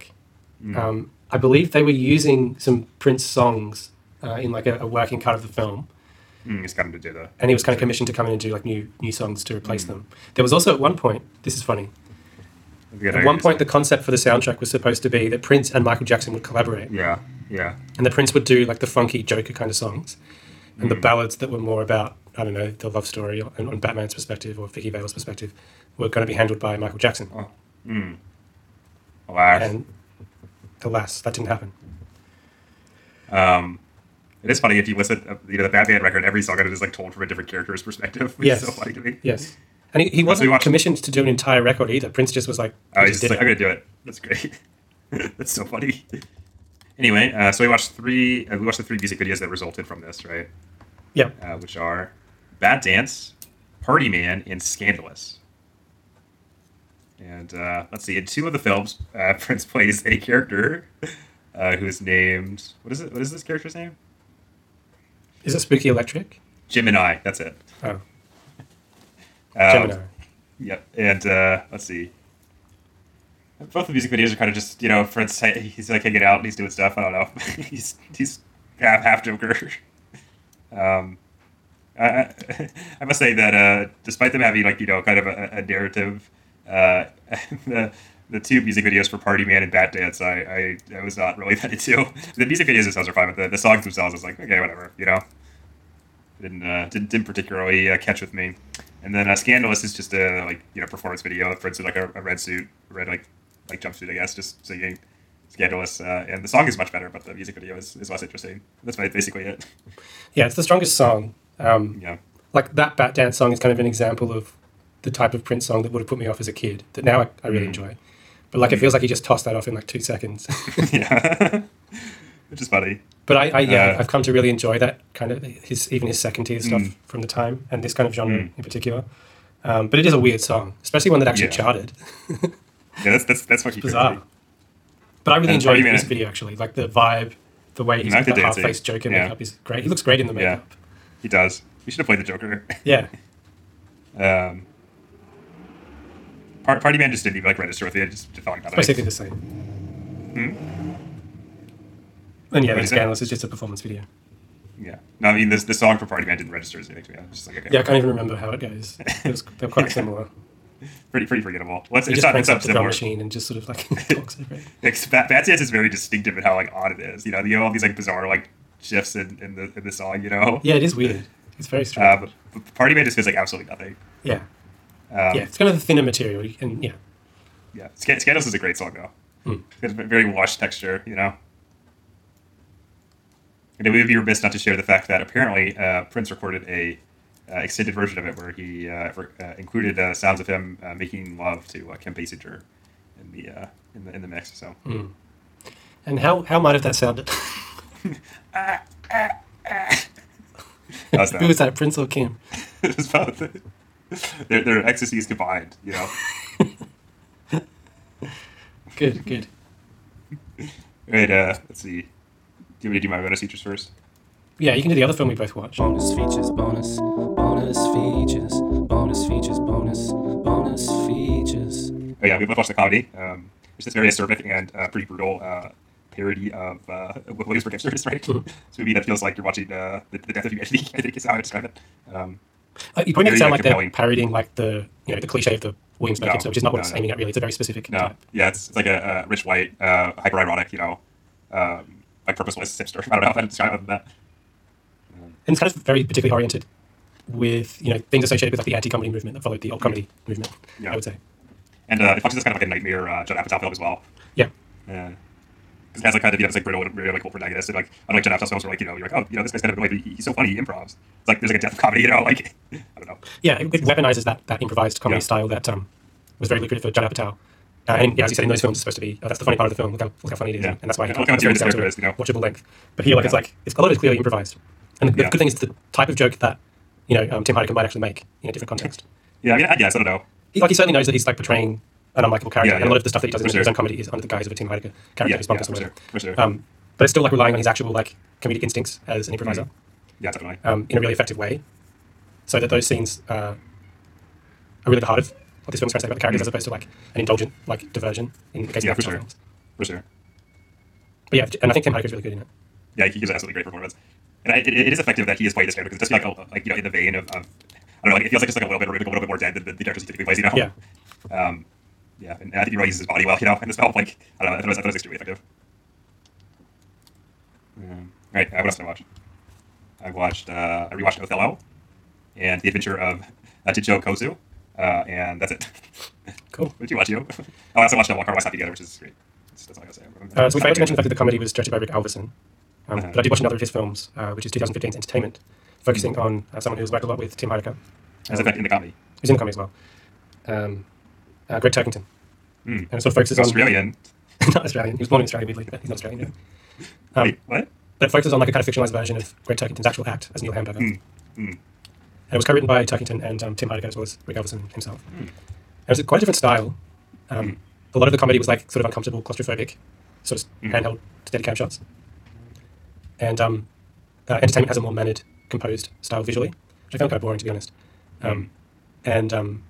Mm. Um, I believe they were using some Prince songs uh, in like a, a working cut of the film, Mm, he's got to do the. and he was kind of commissioned to come in and do like new new songs to replace Mm. them. There was also at one point, this is funny. At one point, the concept for the soundtrack was supposed to be that Prince and Michael Jackson would collaborate, yeah, yeah, and the Prince would do like the funky Joker kind of songs, and the Mm. ballads that were more about I don't know the love story on, on Batman's perspective or Vicki Vale's perspective were going to be handled by Michael Jackson. Oh, mm. Alas. And alas, that didn't happen. Um, it is funny if you listen, uh, you know, the Batman record. Every song on it is like told from a different character's perspective, which Yes. is so funny to me. Yes. And he, he wasn't watched- commissioned to do an entire record either. Prince just was like, I he was just like, I'm gonna do it. That's great. That's so funny. Anyway, uh, so we watched three. Uh, we watched the three music videos that resulted from this, right? Yeah. Uh, which are "Batdance," "Party Man," and "Scandalous." And uh, let's see. In two of the films, uh, Prince plays a character uh, who's named what is it? What is this character's name? Is it Spooky Electric? Gemini. That's it. Oh, Um, Gemini. Yep. And uh, let's see. Both the music videos are kind of just you know, Prince. He's like hanging out and he's doing stuff. I don't know. he's he's half half Joker. um, I, I- must say that uh, despite them having like you know kind of a, a narrative, uh, the the two music videos for Party Man and Bat Dance, I, I, I was not really that into. The music videos themselves are fine, but the, the songs themselves, I was like, okay, whatever, you know. Didn't uh, didn't, didn't particularly uh, catch with me. And then uh, Scandalous is just a like you know performance video for Prince in like a, a red suit, red like like jumpsuit, I guess, just singing Scandalous. Uh, and the song is much better, but the music video is, is less interesting. That's basically it. Yeah, it's the strongest song. Um, Yeah. like that Bat Dance song is kind of an example of the type of Prince song that would have put me off as a kid that now I, I really Mm. enjoy. But like it feels like he just tossed that off in like two seconds. yeah. Which is funny. but I, I yeah, Uh, I've come to really enjoy that kind of his even his second tier stuff Mm. from the time and this kind of genre Mm. in particular. Um, but it is a weird song, especially one that actually Yeah. charted. Yeah, that's that's that's what Bizarre. But I really And enjoyed this video actually. Like the vibe, the way he's got the half dancing. face Joker Yeah. makeup is great. He looks great in the makeup. Yeah. He does. We should have played the Joker. Yeah. Um, Party Man just didn't even like register with it. It just felt like It's nothing. basically the same. Hmm? And yeah, then is? Just a performance video. Yeah. No, I mean this the song for Party Man didn't register as anything to me. I was just like okay. Yeah, I can't even remember how it goes. It was, they're quite similar. Pretty pretty forgettable. Well, it's, it's just not it's up not the drum machine and just sort of like talks over it. Bat, Bat Dance is very distinctive in how like odd it is. You know, you have all these like bizarre like shifts in, in the in the song. You know. Yeah, it is weird. It's very strange. Uh, but, but Party Man just feels like absolutely nothing. yeah. Um, Yeah, it's kind of the thinner material. And yeah. Yeah, Scandalous is a great song though. It's got a very washed texture, you know. And it would be remiss not to share the fact that apparently uh, Prince recorded a uh, extended version of it where he uh, re- uh, included uh, sounds of him uh, making love to uh, Kim Basinger in the uh, in the in the mix. So Mm. And how, how might have that sounded? that's that. Who was that, Prince or Kim? it was both. their, their ecstasies combined, you know. Good, good. Right, uh, let's see. Do you want me to do my bonus features first? Yeah, you can do the other film we both watched. Bonus features, bonus, bonus bonus features, bonus features, bonus, bonus features. Oh yeah, we both watched the comedy. Um, it's this very acerbic and uh, pretty brutal uh, parody of uh, Williamsburg hipsters, right? Mhm. It's a movie that feels like you're watching uh, the, the death of humanity. I think is how I would describe it. Um, Uh, you probably make it sound like, like they're compelling. parodying like the you know the cliche of the Williamsburg No, hipster, which is not what no, it's no. aiming at really. It's a very specific no, type. yeah, it's, it's like a, a rich white, uh, hyper ironic, you know, um, like purposeless hipster. I don't know how to describe it that. and it's kind of very particularly oriented with you know things associated with like the anti-comedy movement that followed the old comedy movement. Yeah. I would say. And uh, it functions as kind of like a nightmare uh, Judd Apatow film as well. Yeah. Yeah. Because it has like kind of, you know, it's like brittle and really like cool protagonist. And like, unlike Judd Apatow's films where like, you know, you're like, oh, you know, this guy's kind of but he's so funny, he improvs. It's like, there's like a death of comedy, you know, like, I don't know. Yeah, it, it weaponizes that that improvised comedy Yeah. style that um, was very lucrative for Judd Apatow. Uh, and yeah, as you said, in those films, it's supposed to be oh, that's the funny part of the film. Look how, look how funny it is, Yeah. and that's why he can't look how it's really down to is, you know? watchable length. But here, like, it's like it's a lot of it's clearly improvised, and the Yeah. good thing is the type of joke that you know um, Tim Heidecker might actually make in a different context. Yeah, I mean, I guess, I don't know. He, like he certainly knows that he's like portraying an unlikable character, Yeah, and a lot of the stuff that he does in his own comedy is under the guise of a Tim Heidecker character, Yeah, yeah, bumpers or whatever. for sure. Um, but it's still like relying on his actual like comedic instincts as an improviser yeah, definitely. um, in a really effective way, so that those scenes uh, are really the heart of what this film's trying to say about the characters, as opposed to like an indulgent like diversion in the case Yeah, of for the sure. films. For sure. But yeah, and I think Tim Heidecker's really good in it. Yeah, he gives an absolutely great performance. And I, it, it is effective that he is playing this character because it's just like, a, like, you know, in the vein of, of, I don't know, like, it feels like just like a little bit, a little bit more dead than the, the characters he typically plays, you know? Yeah. Um, yeah, and I think he really uses his body well, you know, in this film. Like, I don't know, I thought it was, I thought it was extremely effective. Um, right, uh, what else did I watch? I watched, uh, I rewatched Othello and The Adventure of uh, Chicho Kozu, uh, and that's it. Cool. what did you watch, you? oh, I also watched uh, Walk Our Happy Together, which is great. That's, that's all I gotta say. Uh, so we failed to mention the fact that the comedy was directed by Rick Alverson. Um, Uh-huh. But I did watch another of his films, uh, which is 2015's Entertainment, focusing on uh, someone who's worked a lot with Tim Heidecker. As effect in the comedy. Who's in the comedy as well. Um, uh, Gregg Turkington. Mm. And it sort of focuses on. Australian. not Australian. He was born in Australia, weirdly, but he's not Australian. No. Um, Wait, what? but it focuses on like a kind of fictionalized version of Gregg Turkington's actual act as Neil Hamburger. Mm. Mm. And it was co-written by Turkington and um, Tim Heidecker as well as Rick Alverson himself. Mm. And it was quite a different style. Um, Mm. A lot of the comedy was like sort of uncomfortable, claustrophobic, sort of Mm. handheld, steady cam shots. And um, uh, Entertainment has a more mannered, composed style visually, which I found kind of boring to be honest. Um, And um,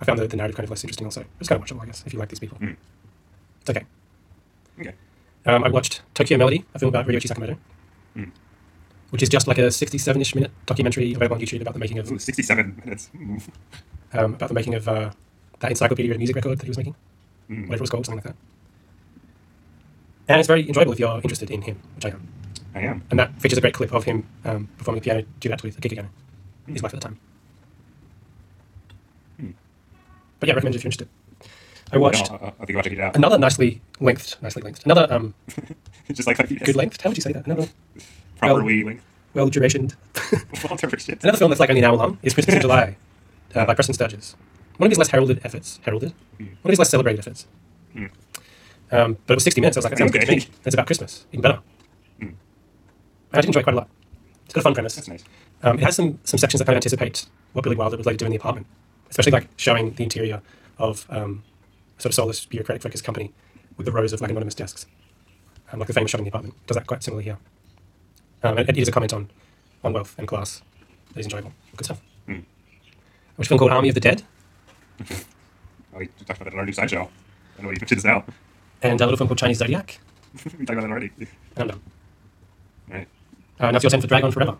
I found the, the narrative kind of less interesting also. It's kind of watchable, I guess, if you like these people. Mm. It's okay. Okay. Um, I watched Tokyo Melody, a film about Ryuichi Sakamoto, Mm. which is just like a 67-ish minute documentary available on YouTube about the making of Ooh, 67 minutes. Mm. um, about the making of uh, that encyclopedia of music record that he was making, Mm. whatever it was called, something like that. And it's very enjoyable if you're interested in him, which I am. I am. And that features a great clip of him um, performing the piano duet with Akiko Yano, his wife at the time. Hmm. But yeah, I recommend it if you're interested. I watched I'll, I'll, I'll think checking it out. another nicely lengthed, nicely lengthed, another um, Just like five good length. How would you say that? Another Properly well durationed. Well, shit. Another film that's like only an hour long is Christmas in July uh, by Preston Sturges. One of his less heralded efforts. Heralded? Hmm. One of his less celebrated efforts. Hmm. Um, but it was 60 minutes. I was like, that sounds good to me. It's about Christmas. Even better. Hmm. I did enjoy it quite a lot. It's got a fun premise. That's nice. Um, it has some, some sections that kind of anticipate what Billy Wilder would later do in the apartment, especially like showing the interior of um, sort of soulless bureaucratic focused company with the rows of like anonymous desks, um, like the famous shot in the apartment. Does that quite similarly here. Um, and it is a comment on, on wealth and class that is enjoyable. Good stuff. Watched a film called Army of the Dead Oh, we talked about that in our new sideshow. I know you mentioned this now. and a little film called Chinese Zodiac. we talked about that already. And I'm done. Right. Uh, your turn for Dragons Forever.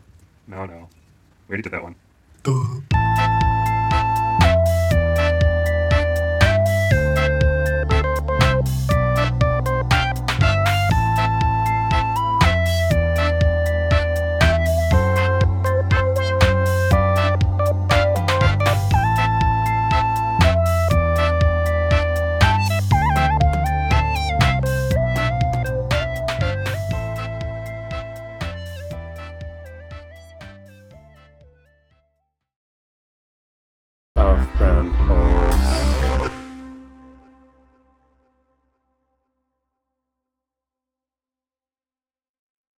No, no. We already did that one.